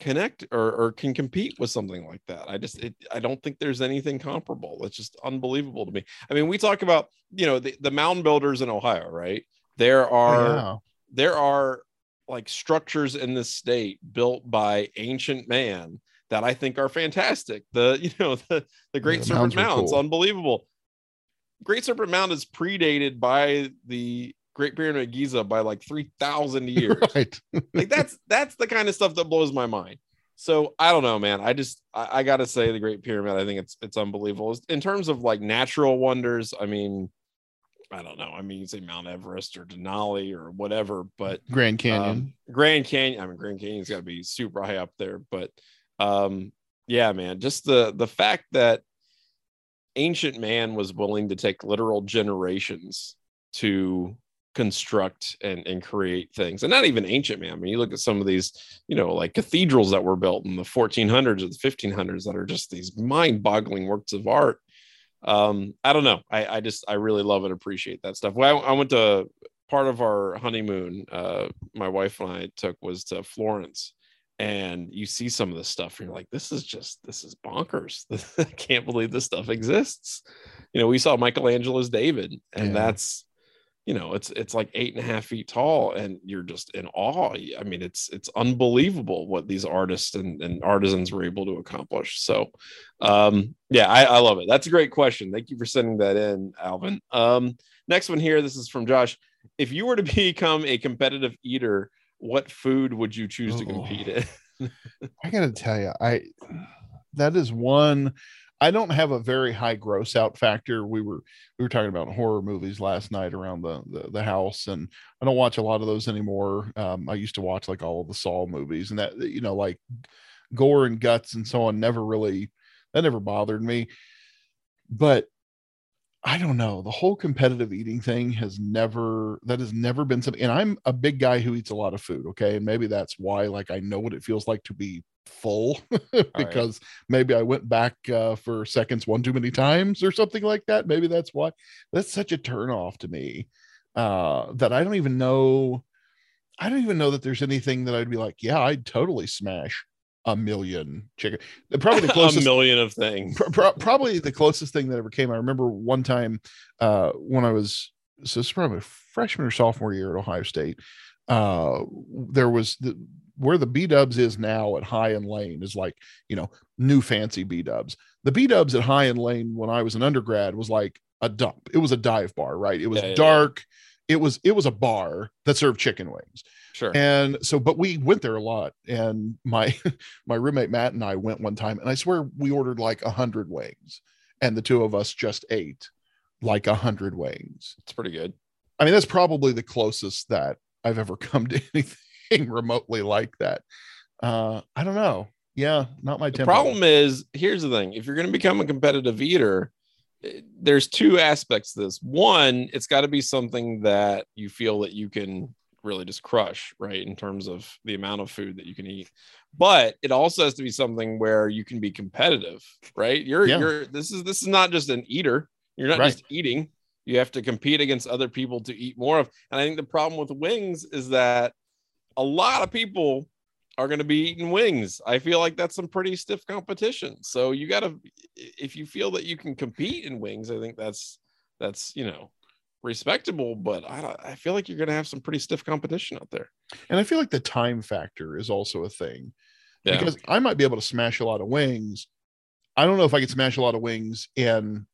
Speaker 3: connect or, or can compete with something like that. I just it, I don't think there's anything comparable. It's just unbelievable to me. I mean, we talk about you know the, the mound builders in Ohio, right? There are yeah. there are like structures in this state built by ancient man that I think are fantastic. The you know the the Great yeah, Serpent Mound's cool. unbelievable. Great Serpent Mound is predated by the Great Pyramid of Giza by like 3,000 years. Right. like that's that's the kind of stuff that blows my mind. So I don't know, man. I just I, I, gotta say the Great Pyramid. I think it's it's unbelievable in terms of like natural wonders. I mean, I don't know. I mean, you say Mount Everest or Denali or whatever, but
Speaker 1: Grand Canyon,
Speaker 3: um, Grand Canyon. I mean, Grand Canyon's got to be super high up there. But um, yeah, man, just the the fact that ancient man was willing to take literal generations to construct and, and create things and not even ancient man i mean you look at some of these you know like cathedrals that were built in the 1400s or the 1500s that are just these mind-boggling works of art um i don't know. I i just i really love and appreciate that stuff. Well I, I went to part of our honeymoon uh my wife and i took was to florence and you see some of this stuff and you're like this is just this is bonkers. I can't believe this stuff exists. You know we saw michelangelo's david and yeah. that's you know it's it's like eight and a half feet tall and you're just in awe. I mean it's it's unbelievable what these artists and, and artisans were able to accomplish. So um yeah I, I love it. That's a great question. Thank you for sending that in alvin. Um next one here this is from josh. If you were to become a competitive eater what food would you choose oh. to compete in?
Speaker 1: I gotta tell you i that is one I don't have a very high gross out factor. We were we were talking about horror movies last night around the the, the house, and I don't watch a lot of those anymore. Um, I used to watch like all of the Saw movies, and that you know like gore and guts and so on never really that never bothered me. But I don't know. The whole competitive eating thing has never that has never been something. And I'm a big guy who eats a lot of food. Okay, and maybe that's why like I know what it feels like to be full because right. maybe I went back uh, for seconds one too many times or something like that. Maybe that's why. That's such a turn off to me uh, that I don't even know. I don't even know that there's anything that I'd be like, yeah, I'd totally smash a million chicken. Probably the closest
Speaker 3: a million of things.
Speaker 1: Pro- probably the closest thing that ever came. I remember one time uh, when I was so it's probably freshman or sophomore year at Ohio State. Uh, there was the where the B Dubs is now at High and Lane is like you know new fancy B Dubs. The B Dubs at High and Lane when I was an undergrad was like a dump. It was a dive bar, right? It was yeah, dark. Yeah. It was it was a bar that served chicken wings.
Speaker 3: Sure.
Speaker 1: And so, but we went there a lot, and my my roommate Matt and I went one time, and I swear we ordered like a hundred wings, and the two of us just ate like a hundred wings.
Speaker 3: It's pretty good.
Speaker 1: I mean, that's probably the closest that I've ever come to anything remotely like that. Uh, I don't know. Yeah, not my.
Speaker 3: The problem is, here's the thing: if you're going to become a competitive eater, there's two aspects to this. One, it's got to be something that you feel that you can really just crush, right? In terms of the amount of food that you can eat. But it also has to be something where you can be competitive, right? You're yeah. you're this is this is not just an eater. You're not right. just eating. You have to compete against other people to eat more of. And I think the problem with wings is that a lot of people are going to be eating wings. I feel like that's some pretty stiff competition. So you got to, if you feel that you can compete in wings, I think that's that's you know respectable. But I I feel like you're going to have some pretty stiff competition out there.
Speaker 1: And I feel like the time factor is also a thing yeah. because I might be able to smash a lot of wings. I don't know if I could smash a lot of wings in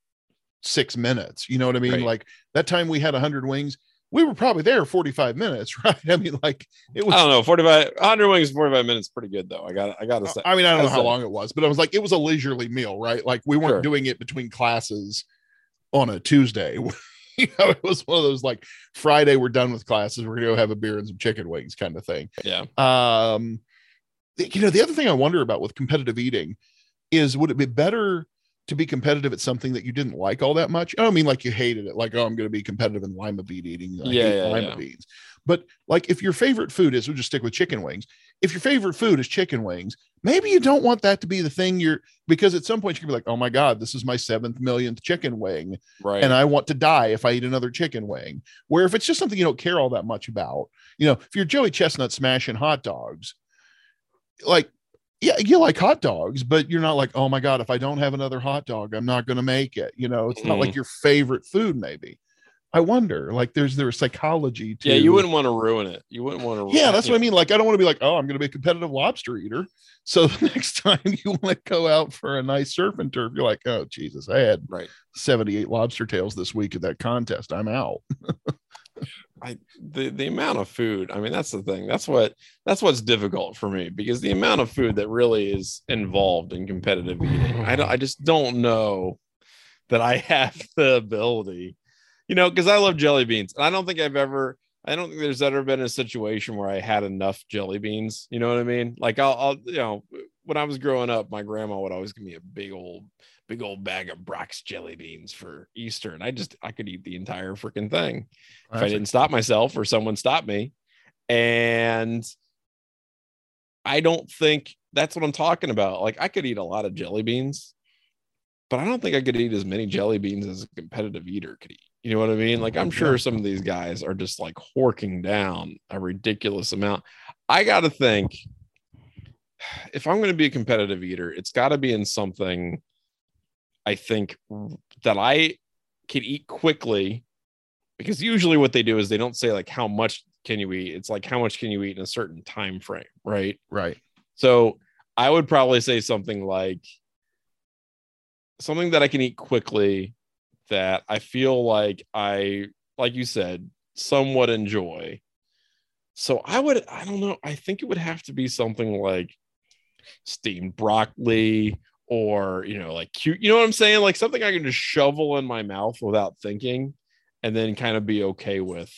Speaker 1: six minutes. You know what I mean? Right. Like that time we had a hundred wings we were probably there 45 minutes, right? I mean, like
Speaker 3: it was. I don't know, 45, 100 wings, 45 minutes, pretty good though. I got, I got to say.
Speaker 1: I mean, I don't know how say. long it was, but I was like, it was a leisurely meal, right? Like we weren't sure. doing it between classes on a Tuesday. you know, it was one of those like Friday, we're done with classes, we're gonna go have a beer and some chicken wings kind of thing.
Speaker 3: Yeah.
Speaker 1: Um, you know, the other thing I wonder about with competitive eating is would it be better to be competitive at something that you didn't like all that much. I don't mean like you hated it, like, oh, I'm going to be competitive in lima bean eating. I
Speaker 3: yeah, yeah, lima
Speaker 1: yeah. beans. But like if your favorite food is, we'll just stick with chicken wings. If your favorite food is chicken wings, maybe you don't want that to be the thing you're, because at some point you can be like, oh my God, this is my seventh millionth chicken wing.
Speaker 3: Right.
Speaker 1: And I want to die if I eat another chicken wing. Where if it's just something you don't care all that much about, you know, if you're Joey Chestnut smashing hot dogs, like yeah, you like hot dogs, but you're not like, oh my god, if I don't have another hot dog, I'm not going to make it. You know, it's not like mm. your favorite food. Maybe. I wonder, like, there's there's psychology to.
Speaker 3: Yeah, you wouldn't want to ruin it. You wouldn't want to.
Speaker 1: Yeah, that's what I mean. Like, I don't want to be like, oh, I'm going to be a competitive lobster eater. So the next time you want to go out for a nice surf and turf, you're like, oh Jesus, I had
Speaker 3: Right.
Speaker 1: 78 lobster tails this week at that contest. I'm out.
Speaker 3: I the the amount of food. I mean, that's the thing. That's what that's what's difficult for me because the amount of food that really is involved in competitive eating. I don't. I just don't know that I have the ability. You know, because I love jelly beans, and I don't think I've ever. I don't think there's ever been a situation where I had enough jelly beans. You know what I mean? Like I'll, I'll you know, when I was growing up, my grandma would always give me a big old, big old bag of Brach's jelly beans for Easter, and I just I could eat the entire freaking thing if I didn't stop myself or someone stopped me. And I don't think that's what I'm talking about. Like I could eat a lot of jelly beans, but I don't think I could eat as many jelly beans as a competitive eater could eat. You know what I mean? Like I'm sure some of these guys are just like horking down a ridiculous amount. I got to think if I'm going to be a competitive eater, it's got to be in something I think that I can eat quickly because usually what they do is they don't say like how much can you eat. It's like how much can you eat in a certain time frame right?
Speaker 1: Right.
Speaker 3: so i would probably say something like something that i can eat quickly that i feel like i like you said somewhat enjoy. So i would i don't know i think it would have to be something like steamed broccoli or you know like cute you know what i'm saying like something i can just shovel in my mouth without thinking and then kind of be okay with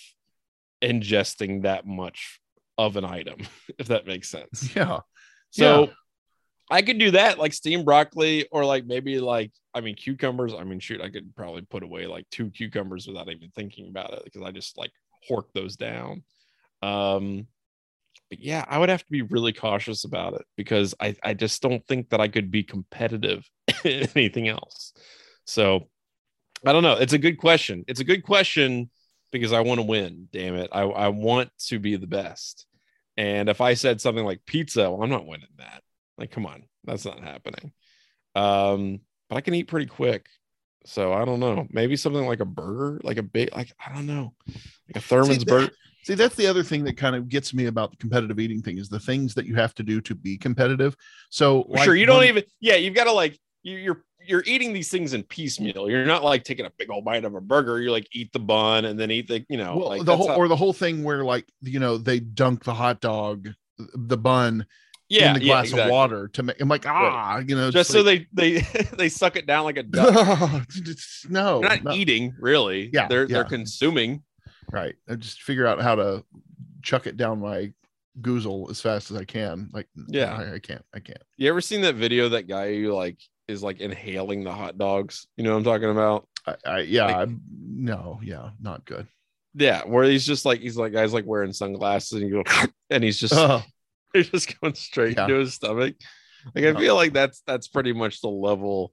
Speaker 3: ingesting that much of an item if that makes sense
Speaker 1: Yeah.
Speaker 3: so
Speaker 1: Yeah.
Speaker 3: i could do that like steamed broccoli or like maybe like i mean cucumbers i mean shoot i could probably put away like two cucumbers without even thinking about it because i just like hork those down um but yeah, I would have to be really cautious about it because I, I just don't think that I could be competitive in anything else. So I don't know. It's a good question. It's a good question because I want to win. Damn it. I, I want to be the best. And if I said something like pizza, well, I'm not winning that. Like, come on, that's not happening. Um, but I can eat pretty quick. So I don't know. Maybe something like a burger, like a big, like I don't know, like a Thurman's
Speaker 1: that-
Speaker 3: burger.
Speaker 1: See, that's the other thing that kind of gets me about the competitive eating thing is the things that you have to do to be competitive. So, like
Speaker 3: sure you don't
Speaker 1: one-
Speaker 3: even yeah you've got to like you, you're you're eating these things in piecemeal you're not like taking a big old bite of a burger You're like eat the bun and then eat the you know
Speaker 1: well,
Speaker 3: like
Speaker 1: the whole
Speaker 3: how-
Speaker 1: or the whole thing where like you know they dunk the hot dog, the bun
Speaker 3: yeah
Speaker 1: in the
Speaker 3: yeah,
Speaker 1: glass
Speaker 3: exactly.
Speaker 1: of water to make. I'm like ah, you know,
Speaker 3: just so
Speaker 1: like,
Speaker 3: they they they suck it down like a duck
Speaker 1: no,
Speaker 3: they're not
Speaker 1: no.
Speaker 3: eating really
Speaker 1: Yeah,
Speaker 3: they're
Speaker 1: yeah.
Speaker 3: they're consuming
Speaker 1: right. I just figure out how to chuck it down my goozle as fast as I can. Like
Speaker 3: Yeah.
Speaker 1: I, I can't, I can't.
Speaker 3: you ever seen that video that guy who like is like inhaling the hot dogs you know what i'm talking about
Speaker 1: I, I yeah,
Speaker 3: Like-
Speaker 1: no, yeah, not good.
Speaker 3: yeah where he's just like he's like guys like wearing sunglasses and you go and he's just
Speaker 1: Oh,
Speaker 3: He's just going straight
Speaker 1: Yeah.
Speaker 3: into his stomach. Like I feel like that's that's pretty much the level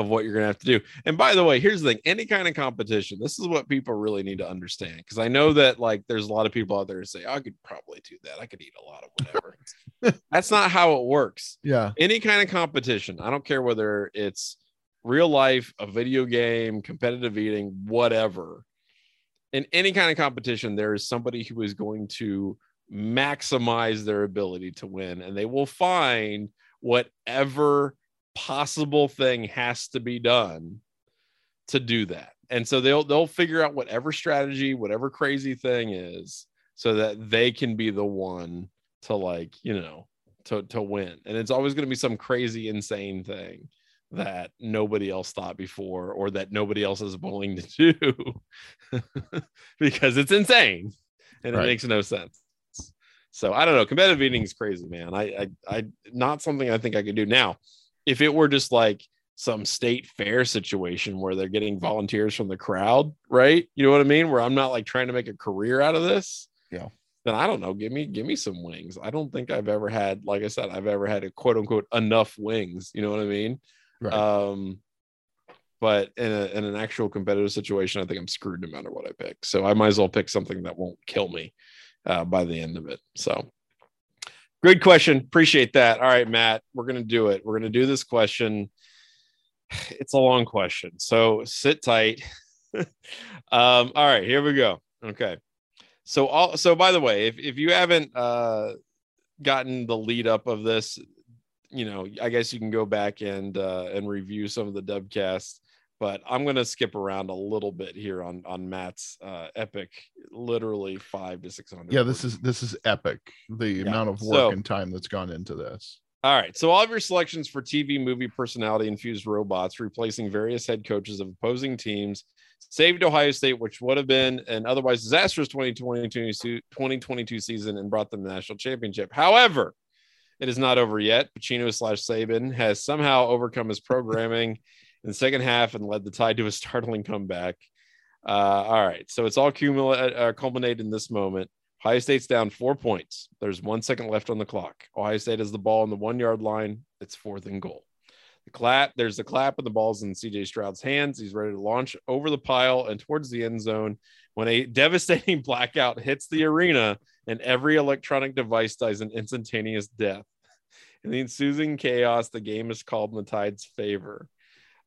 Speaker 3: of what you're gonna have to do. And by the way, here's the thing: any kind of competition, this is what people really need to understand. Because I know that like there's a lot of people out there who say, I could probably do that. I could eat a lot of whatever. that's not how it works.
Speaker 1: yeah,
Speaker 3: Any kind of competition, I don't care whether it's real life, a video game, competitive eating, whatever. In any kind of competition, there is somebody who is going to maximize their ability to win, and they will find whatever possible thing has to be done to do that. And so they'll they'll figure out whatever strategy, whatever crazy thing is, so that they can be the one to like, you know, to to win. And it's always going to be some crazy, insane thing that nobody else thought before or that nobody else is willing to do because it's insane and
Speaker 1: Right.
Speaker 3: it makes no sense. So I don't know. Competitive eating is crazy, man. I, I, I, not something I think I could do now. If it were just like some state fair situation where they're getting volunteers from the crowd, right? You know what I mean? Where I'm not like trying to make a career out of this.
Speaker 1: Yeah.
Speaker 3: Then I don't know. Give me, give me some wings. I don't think I've ever had, like I said, I've ever had a quote unquote enough wings. You know what I mean?
Speaker 1: right.
Speaker 3: Um, but in, a, in an actual competitive situation, I think I'm screwed no matter what I pick. So I might as well pick something that won't kill me uh, by the end of it. So Good question. Appreciate that. All right, Matt, we're going to do it. We're going to do this question. It's a long question. So sit tight. um, all right, here we go. Okay. So all so by the way, if, if you haven't uh gotten the lead up of this, you know, I guess you can go back and uh and review some of the dubcasts but I'm going to skip around a little bit here on on Matt's uh, epic, literally five to six hundred.
Speaker 1: Yeah, this is this is epic. The yeah. amount of work so, and time that's gone into this.
Speaker 3: All right, so all of your selections for TV movie personality infused robots replacing various head coaches of opposing teams saved Ohio State, which would have been an otherwise disastrous 2022, 2022 season and brought them the national championship. However, it is not over yet. Pacino slash Saban has somehow overcome his programming in the second half and led the Tide to a startling comeback. Uh, all right, so it's all cumula- uh, culminated in this moment. Ohio State's down four points. There's one second left on the clock. Ohio State has the ball on the one yard line. It's fourth and goal. The clap, there's the clap, and the ball's in CJ Stroud's hands. He's ready to launch over the pile and towards the end zone when a devastating blackout hits the arena and every electronic device dies an instantaneous death. In the ensuing chaos, the game is called in the Tide's favor.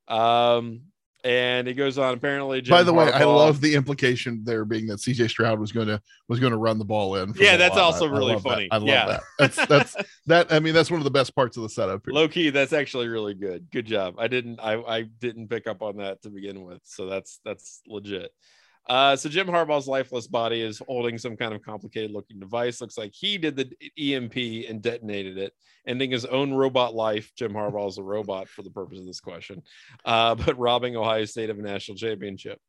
Speaker 3: Um, and he goes on. Apparently,
Speaker 1: Jim by the way, I love the implication there being that CJ Stroud was going to was going to run the ball in.
Speaker 3: Yeah, that's also I, really I funny.
Speaker 1: That. I love
Speaker 3: yeah.
Speaker 1: that. That's that's that. I mean, that's one of the best parts of the setup.
Speaker 3: Here. Low key, that's actually really good. Good job. I didn't I I didn't pick up on that to begin with, so that's that's legit. Uh, so Jim Harbaugh's lifeless body is holding some kind of complicated looking device. Looks like he did the EMP and detonated it, ending his own robot life. Jim Harbaugh is a robot for the purpose of this question, uh, but robbing Ohio State of a national championship.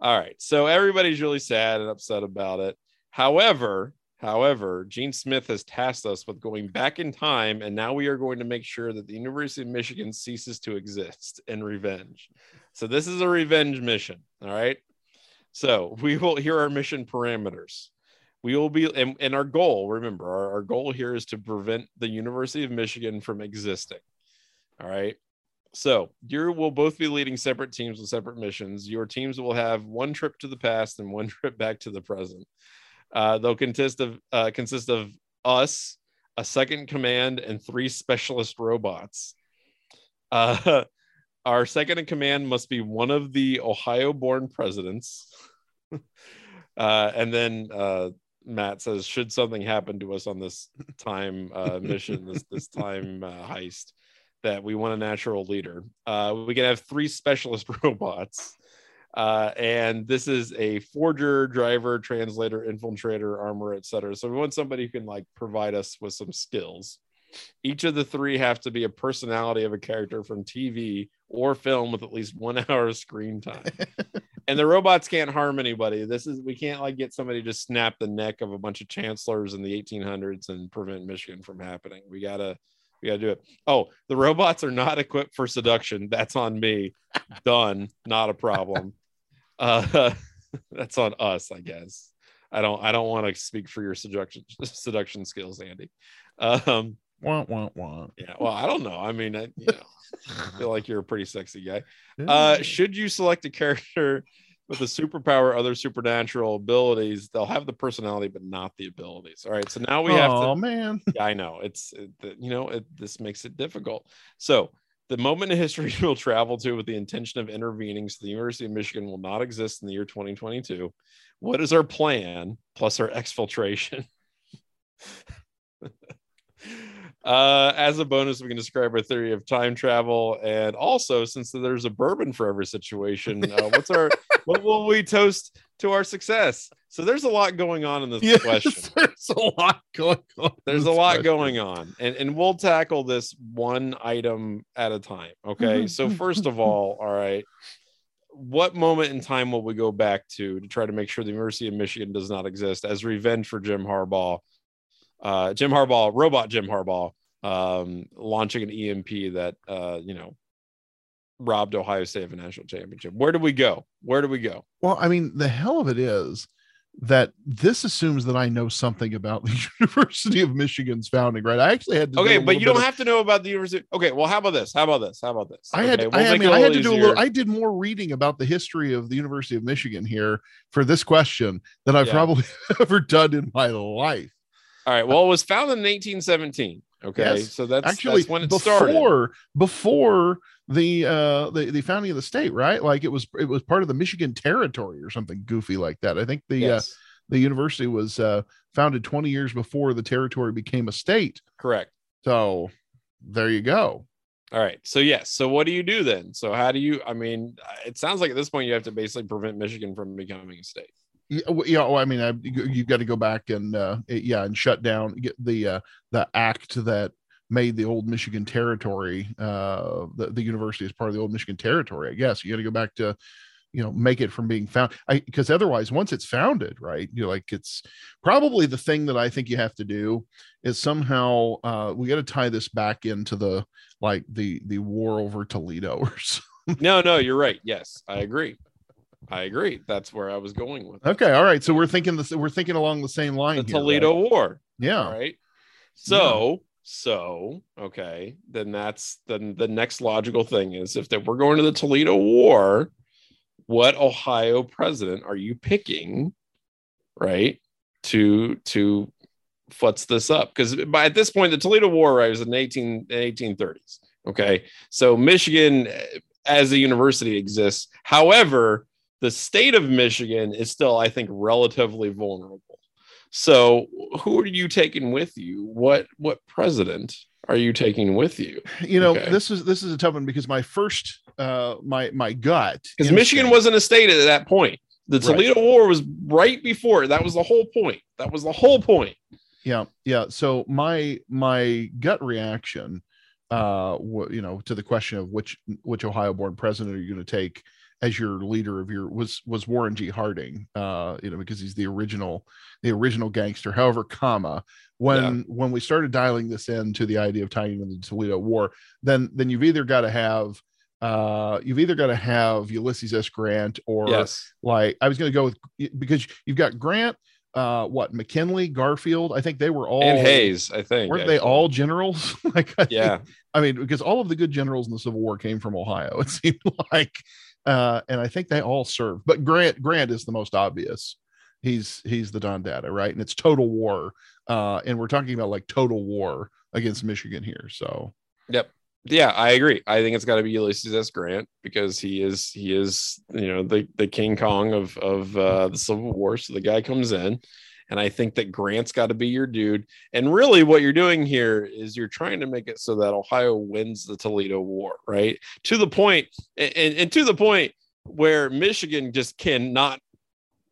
Speaker 3: All right, so everybody's really sad and upset about it. However, however, Gene Smith has tasked us with going back in time, and now we are going to make sure that the University of Michigan ceases to exist in revenge. So this is a revenge mission. All right. So we will here are mission parameters. We will be and, and our goal, remember, our, our goal here is to prevent the University of Michigan from existing. All right. So you will both be leading separate teams with separate missions. Your teams will have one trip to the past and one trip back to the present. Uh, they'll consist of uh, consist of us, a second command, and three specialist robots. Uh, our second in command must be one of the Ohio born presidents. uh, and then uh, Matt says, should something happen to us on this time uh, mission, this, this time uh, heist, that we want a natural leader, uh, we can have three specialist robots. Uh, and this is a forger, driver, translator, infiltrator, armor, etc. So we want somebody who can like provide us with some skills. Each of the three have to be a personality of a character from TV or film with at least one hour of screen time. and the robots can't harm anybody. This is we can't like get somebody to snap the neck of a bunch of chancellors in the 1800s and prevent Michigan from happening. We gotta we gotta do it. Oh, the robots are not equipped for seduction. That's on me. Done. Not a problem. Uh, that's on us, I guess. I don't I don't want to speak for your seduction seduction skills, Andy. Um,
Speaker 1: Wah, wah, wah.
Speaker 3: Yeah. Well, I don't know. I mean, I, you know, I feel like you're a pretty sexy guy. Uh, should you select a character with a superpower, other supernatural abilities, they'll have the personality, but not the abilities. All right. So now we have
Speaker 1: oh,
Speaker 3: to.
Speaker 1: Oh, man.
Speaker 3: Yeah, I know. It's, it, you know, it, this makes it difficult. So the moment in history we'll travel to with the intention of intervening so the University of Michigan will not exist in the year 2022. What is our plan plus our exfiltration? Uh, as a bonus, we can describe our theory of time travel, and also since there's a bourbon for every situation, uh, what's our what will we toast to our success? So there's a lot going on in this yes, question.
Speaker 1: There's a lot going on.
Speaker 3: There's a lot question. going on, and and we'll tackle this one item at a time. Okay. so first of all, all right. What moment in time will we go back to to try to make sure the University of Michigan does not exist as revenge for Jim Harbaugh uh, Jim Harbaugh, robot Jim Harbaugh, um, launching an EMP that uh, you know robbed Ohio State of a national championship. Where do we go? Where do we go?
Speaker 1: Well, I mean, the hell of it is that this assumes that I know something about the University of Michigan's founding, right? I actually had
Speaker 3: to okay, but you don't of, have to know about the university. Okay, well, how about this? How about this? How about this?
Speaker 1: I had,
Speaker 3: okay,
Speaker 1: we'll I, I mean, I had to do a little. I did more reading about the history of the University of Michigan here for this question than I've yeah. probably ever done in my life.
Speaker 3: All right. Well, it was founded in 1817. Okay,
Speaker 1: Yes.
Speaker 3: so that's
Speaker 1: Actually,
Speaker 3: that's when it
Speaker 1: before
Speaker 3: started.
Speaker 1: before the uh the, the founding of the state, right? Like it was it was part of the Michigan Territory or something goofy like that. I think the uh, the university was uh, founded 20 years before the territory became a state.
Speaker 3: correct.
Speaker 1: So there you go.
Speaker 3: All right. So yes. So what do you do then? So how do you? I mean, it sounds like at this point you have to basically prevent Michigan from becoming a state.
Speaker 1: Yeah, well, yeah. Well, I mean, I, you, you got to go back and uh, yeah, and shut down get the uh, the act that made the old Michigan territory. Uh, the the university is part of the old Michigan territory. I guess you got to go back to, you know, make it from being found. Because otherwise, once it's founded, right? You know, like it's probably the thing that I think you have to do is somehow uh, we got to tie this back into the like the the war over Toledo or something.
Speaker 3: no, no, you're right. Yes, I agree. I agree. That's where I was going with it.
Speaker 1: Okay, all right. So we're thinking this. We're thinking along the same line.
Speaker 3: the
Speaker 1: here, right?
Speaker 3: Toledo War.
Speaker 1: Yeah.
Speaker 3: Right. So, so okay, then that's then the next logical thing is if that we're going to the Toledo War, what Ohio president are you picking, right? To to futz this up because by at this point the Toledo War right was in 18 1830s. Okay, so Michigan eh, as a university exists. However, the state of Michigan is still, I think, relatively vulnerable. So, who are you taking with you? What what president are you taking with you?
Speaker 1: you know
Speaker 3: Okay.
Speaker 1: this is this is a tough one because my first uh my my gut
Speaker 3: Because Michigan wasn't a state at that point. The
Speaker 1: Right.
Speaker 3: Toledo War was right before. That was the whole point. That was the whole point.
Speaker 1: yeah yeah so my my gut reaction uh wh- you know to the question of which which ohio born president are you going to take as your leader of your was was warren g harding uh you know because he's the original the original gangster however comma when
Speaker 3: Yeah.
Speaker 1: when we started dialing this in to the idea of tying into the toledo war then then you've either got to have uh you've either got to have ulysses s grant or
Speaker 3: yes.
Speaker 1: like I was going to go with because you've got Grant, uh, what McKinley, Garfield. I think they were all
Speaker 3: And Hayes, I think.
Speaker 1: Weren't they all generals? like, I think-
Speaker 3: Yeah.
Speaker 1: I mean, because all of the good generals in the Civil War came from Ohio. It seemed like, uh, and I think they all serve. But Grant, Grant is the most obvious. He's he's the Don Data, right? And it's total war. Uh, and we're talking about like total war against Michigan here. So yep,
Speaker 3: Yeah, I agree. I think it's got to be Ulysses S. Grant because he is he is you know the the King Kong of of uh, the Civil War. So the guy comes in, and I think that Grant's got to be your dude. And really, what you're doing here is you're trying to make it so that Ohio wins the Toledo War, right? To the point, and, and, to the point where Michigan just cannot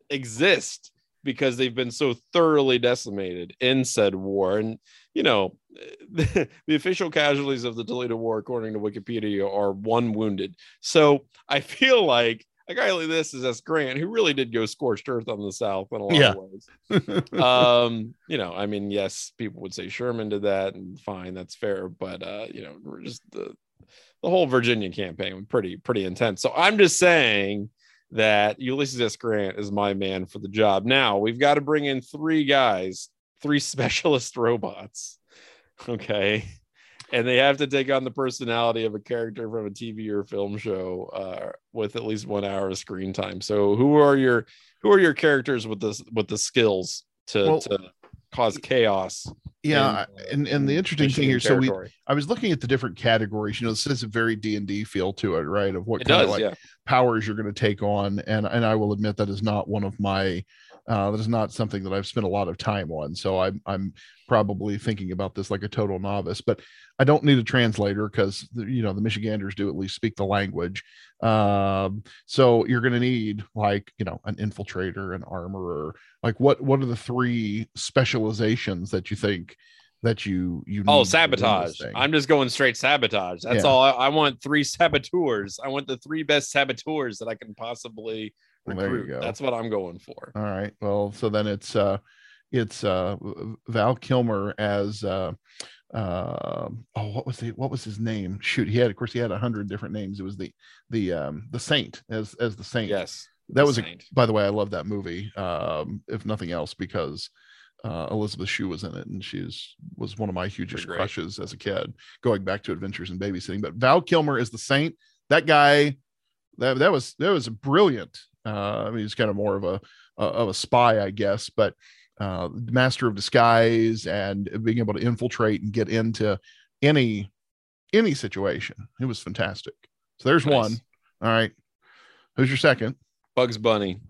Speaker 3: exist because they've been so thoroughly decimated in said war. And you know, the, the official casualties of the Toledo War, according to Wikipedia, are one wounded. So I feel like a guy like this is S. Grant, who really did go scorched earth on the South in a lot
Speaker 1: Yeah.
Speaker 3: of ways. um, you know, I mean, yes, people would say Sherman did that, and fine, that's fair. But uh, you know, we're just the the whole Virginia campaign was pretty pretty intense. So I'm just saying that Ulysses S. Grant is my man for the job. Now we've got to bring in three guys, three specialist robots. Okay. And they have to take on the personality of a character from a TV or film show uh, with at least one hour of screen time. So who are your who are your characters with this with the skills to,
Speaker 1: Well-
Speaker 3: to cause chaos?
Speaker 1: yeah,
Speaker 3: in,
Speaker 1: and and the
Speaker 3: in
Speaker 1: interesting thing here, so we? I was looking at the different categories. You know, this is a very D and D feel to it, right? Of what
Speaker 3: it
Speaker 1: kind
Speaker 3: does,
Speaker 1: of like
Speaker 3: yeah.
Speaker 1: powers you're going to take on, and and I will admit that is not one of my. Uh, that is not something that I've spent a lot of time on. So I'm I'm probably thinking about this like a total novice. But I don't need a translator because you know the Michiganders do at least speak the language. Um, so you're going to need like you know an infiltrator, an armorer. Like what what are the three specializations that you think that you you
Speaker 3: Oh,
Speaker 1: need to win this
Speaker 3: sabotage. I'm just going straight sabotage. That's
Speaker 1: Yeah.
Speaker 3: all. I, I want three saboteurs. I want the three best saboteurs that I can possibly
Speaker 1: There you go.
Speaker 3: That's what I'm going for.
Speaker 1: All right. Well, so then it's uh it's uh Val Kilmer as uh uh oh what was the what was his name shoot he had of course he had a hundred different names it was the the um the saint as as the saint
Speaker 3: Yes.
Speaker 1: that was a,
Speaker 3: Saint.
Speaker 1: by the way i love that movie um if nothing else because uh elizabeth shue was in it and she's was one of my hugest crushes as a kid going back to adventures in babysitting but val kilmer is the saint that guy that, that was that was brilliant uh i mean he's kind of more of a uh, of a spy i guess but uh, master of disguise and being able to infiltrate and get into any any situation. It was fantastic. So there's
Speaker 3: Nice.
Speaker 1: one. All right. Who's your second?
Speaker 3: Bugs Bunny.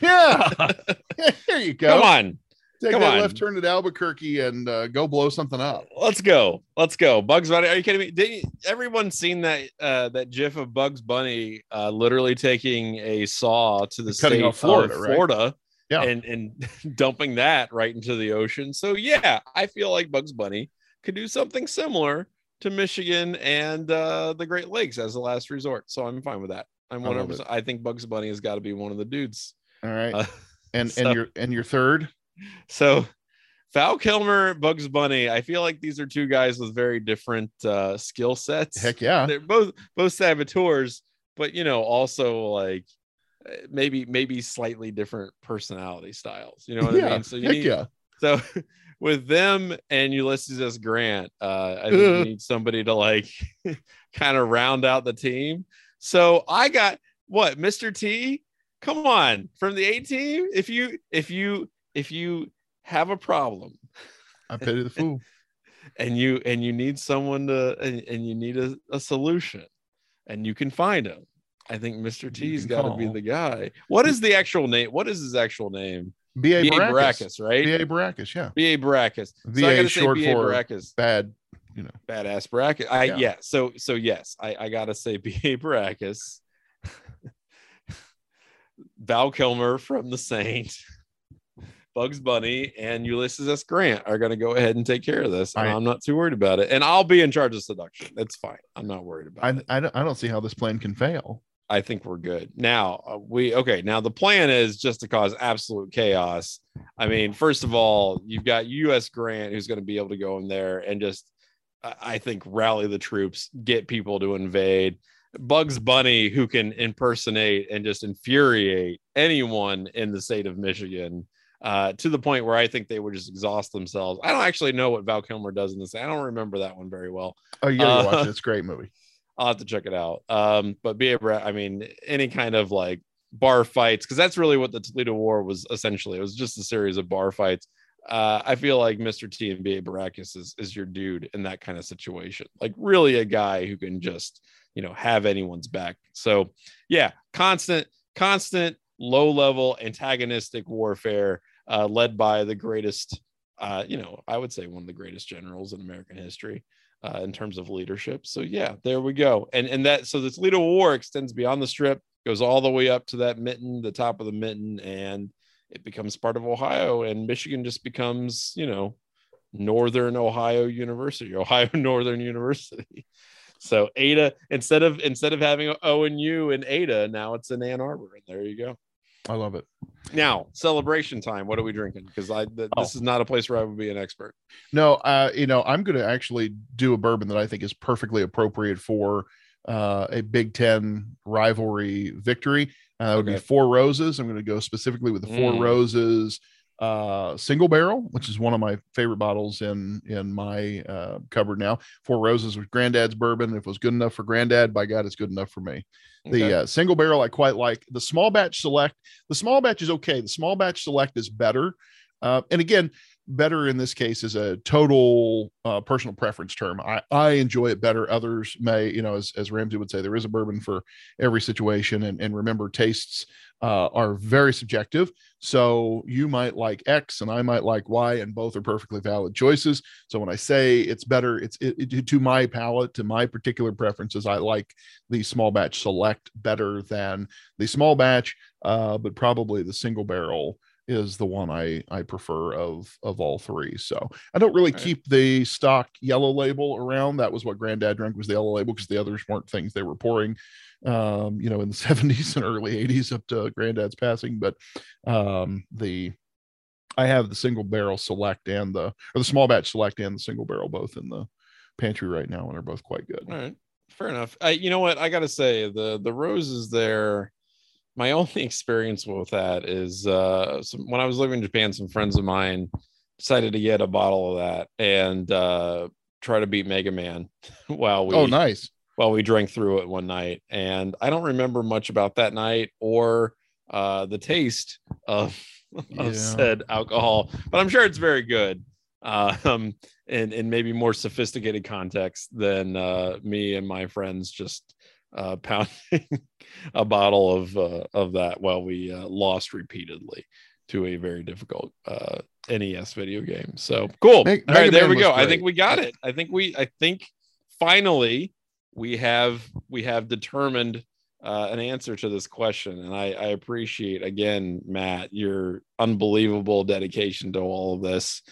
Speaker 1: Yeah. there you go.
Speaker 3: Come on.
Speaker 1: Take
Speaker 3: come
Speaker 1: that
Speaker 3: on.
Speaker 1: left turn at Albuquerque and uh, go blow something up.
Speaker 3: Let's go. Let's go. Bugs Bunny. Are you kidding me? Did everyone seen that uh that gif of Bugs Bunny uh literally taking a saw to the
Speaker 1: Cutting
Speaker 3: state
Speaker 1: off Florida,
Speaker 3: of
Speaker 1: right?
Speaker 3: Florida
Speaker 1: Yeah.
Speaker 3: and and dumping that right into the ocean. So yeah, I feel like Bugs Bunny could do something similar to Michigan and uh the Great Lakes as a last resort. So I'm fine with that. I'm
Speaker 1: I love
Speaker 3: 100 I think Bugs Bunny has got to be one of the dudes.
Speaker 1: All right.
Speaker 3: Uh,
Speaker 1: and
Speaker 3: so-
Speaker 1: and your and your third.
Speaker 3: So Val Kilmer, Bugs Bunny, I feel like these are two guys with very different uh skill sets.
Speaker 1: Heck yeah.
Speaker 3: They're both both saboteurs, but you know, also like uh, maybe maybe slightly different personality styles. You know what I mean? So you need
Speaker 1: yeah.
Speaker 3: so with them and Ulysses S. Grant, uh, I think you need somebody to like kind of round out the team. So I got what Mr. T. Come on, from the A team. If you if you if you have a problem
Speaker 1: I pity the fool.
Speaker 3: and you and you need someone to and, and you need a, a solution and you can find him. I think Mr. T's got to be the guy. What is the actual name? What is his actual name?
Speaker 1: B.A.
Speaker 3: B.A.
Speaker 1: Baracus.
Speaker 3: Baracus, right?
Speaker 1: B.A. Baracus. Yeah.
Speaker 3: B.A. Baracus. So
Speaker 1: VA
Speaker 3: gotta
Speaker 1: short
Speaker 3: B.A.
Speaker 1: for
Speaker 3: Baracus.
Speaker 1: bad. You know.
Speaker 3: Badass bracket. I
Speaker 1: Yeah.
Speaker 3: yeah. So so yes, I I gotta say B.A. Baracus, Val Kilmer from The Saint, Bugs Bunny, and Ulysses S. Grant are gonna go ahead and take care of this. I'm not too worried about it. And I'll be in charge of seduction. That's fine. I'm not worried about
Speaker 1: I,
Speaker 3: it.
Speaker 1: I, don't, I don't see how this plan can fail.
Speaker 3: I think we're good. Now, uh, we okay. Now the plan is just to cause absolute chaos. I mean, first of all, you've got U.S. Grant who's going to be able to go in there and just, I I think, rally the troops, get people to invade. Bugs Bunny who can impersonate and just infuriate anyone in the state of Michigan. Uh, to the point where I think they would just exhaust themselves. I don't actually know what Val Kilmer does in this. I don't remember that one very well.
Speaker 1: Oh, you gotta
Speaker 3: Uh,
Speaker 1: watch it. It's a great movie.
Speaker 3: I'll have to check it out. Um, but be able, I mean, any kind of like bar fights, because that's really what the Toledo War was essentially. It was just a series of bar fights. Uh, I feel like Mr. T and B.A. Baracus is, is your dude in that kind of situation. Like, really, a guy who can just, you know, have anyone's back. So, yeah, constant, constant, low level antagonistic warfare uh, led by the greatest, uh, you know, I would say one of the greatest generals in American history uh, in terms of leadership. So yeah, there we go. And and that so the Toledo War extends beyond the strip, goes all the way up to that mitten, the top of the mitten, and it becomes part of Ohio. And Michigan just becomes, you know, Northern Ohio University, Ohio Northern University. So Ada, instead of instead of having O and U in Ada, now it's in Ann Arbor. And there you go.
Speaker 1: I love it.
Speaker 3: Now celebration time. What are we drinking? Because I th-
Speaker 1: Oh.
Speaker 3: this is not a place where I would be an expert.
Speaker 1: No, uh, you know, I'm going to actually do a bourbon that I think is perfectly appropriate for uh, a Big Ten rivalry victory. Uh, that would be Four Roses. I'm going to go specifically with the Four
Speaker 3: Mm.
Speaker 1: Roses uh, single barrel, which is one of my favorite bottles in in my uh, cupboard now. Four Roses with Granddad's bourbon. If it was good enough for Granddad, by God, it's good enough for me.
Speaker 3: Okay.
Speaker 1: The uh, single barrel I quite like. The small batch select. The small batch is okay. The small batch select is better. Uh, and again, better in this case is a total uh, personal preference term. I, I enjoy it better. Others may, you know, as, as Ramsey would say, there is a bourbon for every situation. And, and remember, tastes uh, are very subjective. So you might like X and I might like Y, and both are perfectly valid choices. So when I say it's better, it's it, it- to my palate, to my particular preferences, I like the small batch select better than the small batch, uh, but probably the single barrel is the one I I prefer of of all three. So I don't really
Speaker 3: Right.
Speaker 1: keep the stock yellow label around. That was what Granddad drank was the yellow label because the others weren't things they were pouring, um, you know, in the 70s and early 80s up to Granddad's passing. But um, the I have the single barrel select and the or the small batch select and the single barrel both in the pantry right now and are both quite good.
Speaker 3: All right, fair enough. I, you know what? I gotta say the the roses there. My only experience with that is uh, some, when I was living in Japan. Some friends of mine decided to get a bottle of that and uh, try to beat Mega Man while we
Speaker 1: Oh, nice.
Speaker 3: while we drank through it one night. And I don't remember much about that night or uh, the taste of,
Speaker 1: Yeah.
Speaker 3: of said alcohol, but I'm sure it's very good. Um, in, in maybe more sophisticated context than uh, me and my friends just uh, pounding a bottle of uh, of that while we uh, lost repeatedly to a very difficult uh, NES video game. So cool. All right,
Speaker 1: Mega
Speaker 3: there
Speaker 1: Man
Speaker 3: we
Speaker 1: was
Speaker 3: go. I think we got it. I think we. I think finally we have we have determined uh, an answer to this question, and I, I appreciate again, Matt, your unbelievable dedication to all of this.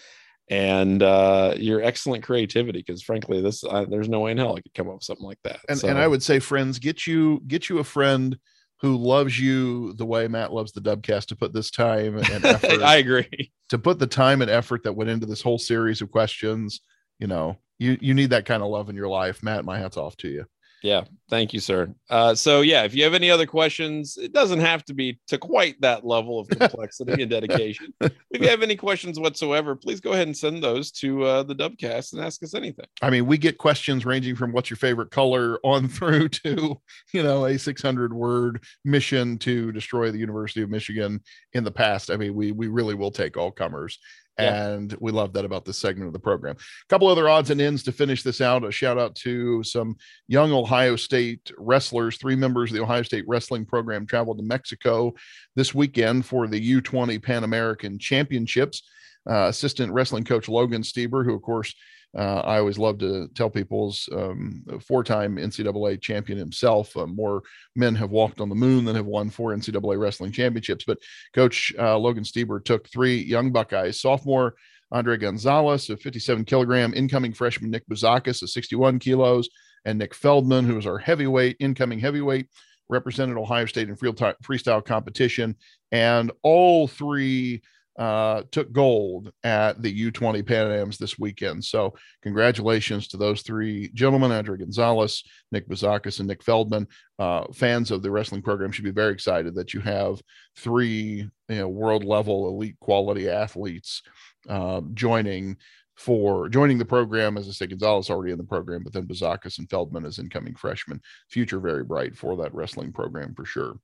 Speaker 3: And uh, your excellent creativity, because frankly, this uh, there's no way in hell I could come up with something like that.
Speaker 1: And
Speaker 3: So-
Speaker 1: and I would say, friends, get you get you a friend who loves you the way Matt loves the Dubcast to put this time and effort
Speaker 3: I agree.
Speaker 1: to put the time and effort that went into this whole series of questions. You know, you you need that kind of love in your life, Matt. My hat's off to you.
Speaker 3: Yeah, thank you, sir. Uh, so yeah, if you have any other questions, it doesn't have to be to quite that level of complexity and dedication. If you have any questions whatsoever, please go ahead and send those to uh, the Dubcast and ask us anything.
Speaker 1: I mean, we get questions ranging from what's your favorite color on through to, you know, a 600 word mission to destroy the University of Michigan in the past. I mean, we we really will take all comers. And we love that about this segment of the program. A couple other odds and ends to finish this out. A shout out to some young Ohio State wrestlers. Three members of the Ohio State wrestling program traveled to Mexico this weekend for the U20 Pan American Championships. Uh, assistant wrestling coach Logan Stieber, who, of course, uh, I always love to tell people's um, four-time NCAA champion himself. Uh, more men have walked on the moon than have won four NCAA wrestling championships. But Coach uh, Logan Stieber took three young Buckeyes: sophomore Andre Gonzalez, a 57 kilogram, incoming freshman Nick Bouzakis, a 61 kilos, and Nick Feldman, who was our heavyweight, incoming heavyweight, represented Ohio State in freestyle competition, and all three uh, took gold at the U20 Pan Ams this weekend. So, congratulations to those three gentlemen, Andre Gonzalez, Nick Bouzakis, and Nick Feldman. Uh, fans of the wrestling program should be very excited that you have three you know, world level elite quality athletes uh, joining for joining the program. As I say, Gonzalez already in the program, but then Bouzakis and Feldman as incoming freshmen. Future very bright for that wrestling program for sure.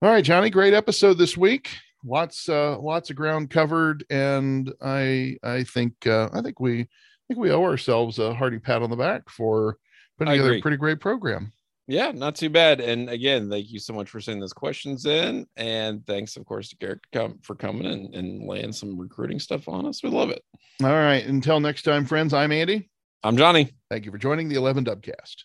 Speaker 1: All right, Johnny, great episode this week lots uh lots of ground covered and i i think uh i think we I think we owe ourselves a hearty pat on the back for putting
Speaker 3: I
Speaker 1: together
Speaker 3: agree.
Speaker 1: a pretty great program
Speaker 3: Yeah, not too bad. And again, thank you so much for sending those questions in, and thanks, of course, to Garrick for coming and, and laying some recruiting stuff on us. We love it.
Speaker 1: all right until next time friends i'm andy
Speaker 3: I'm Johnny.
Speaker 1: thank you for joining the 11 dubcast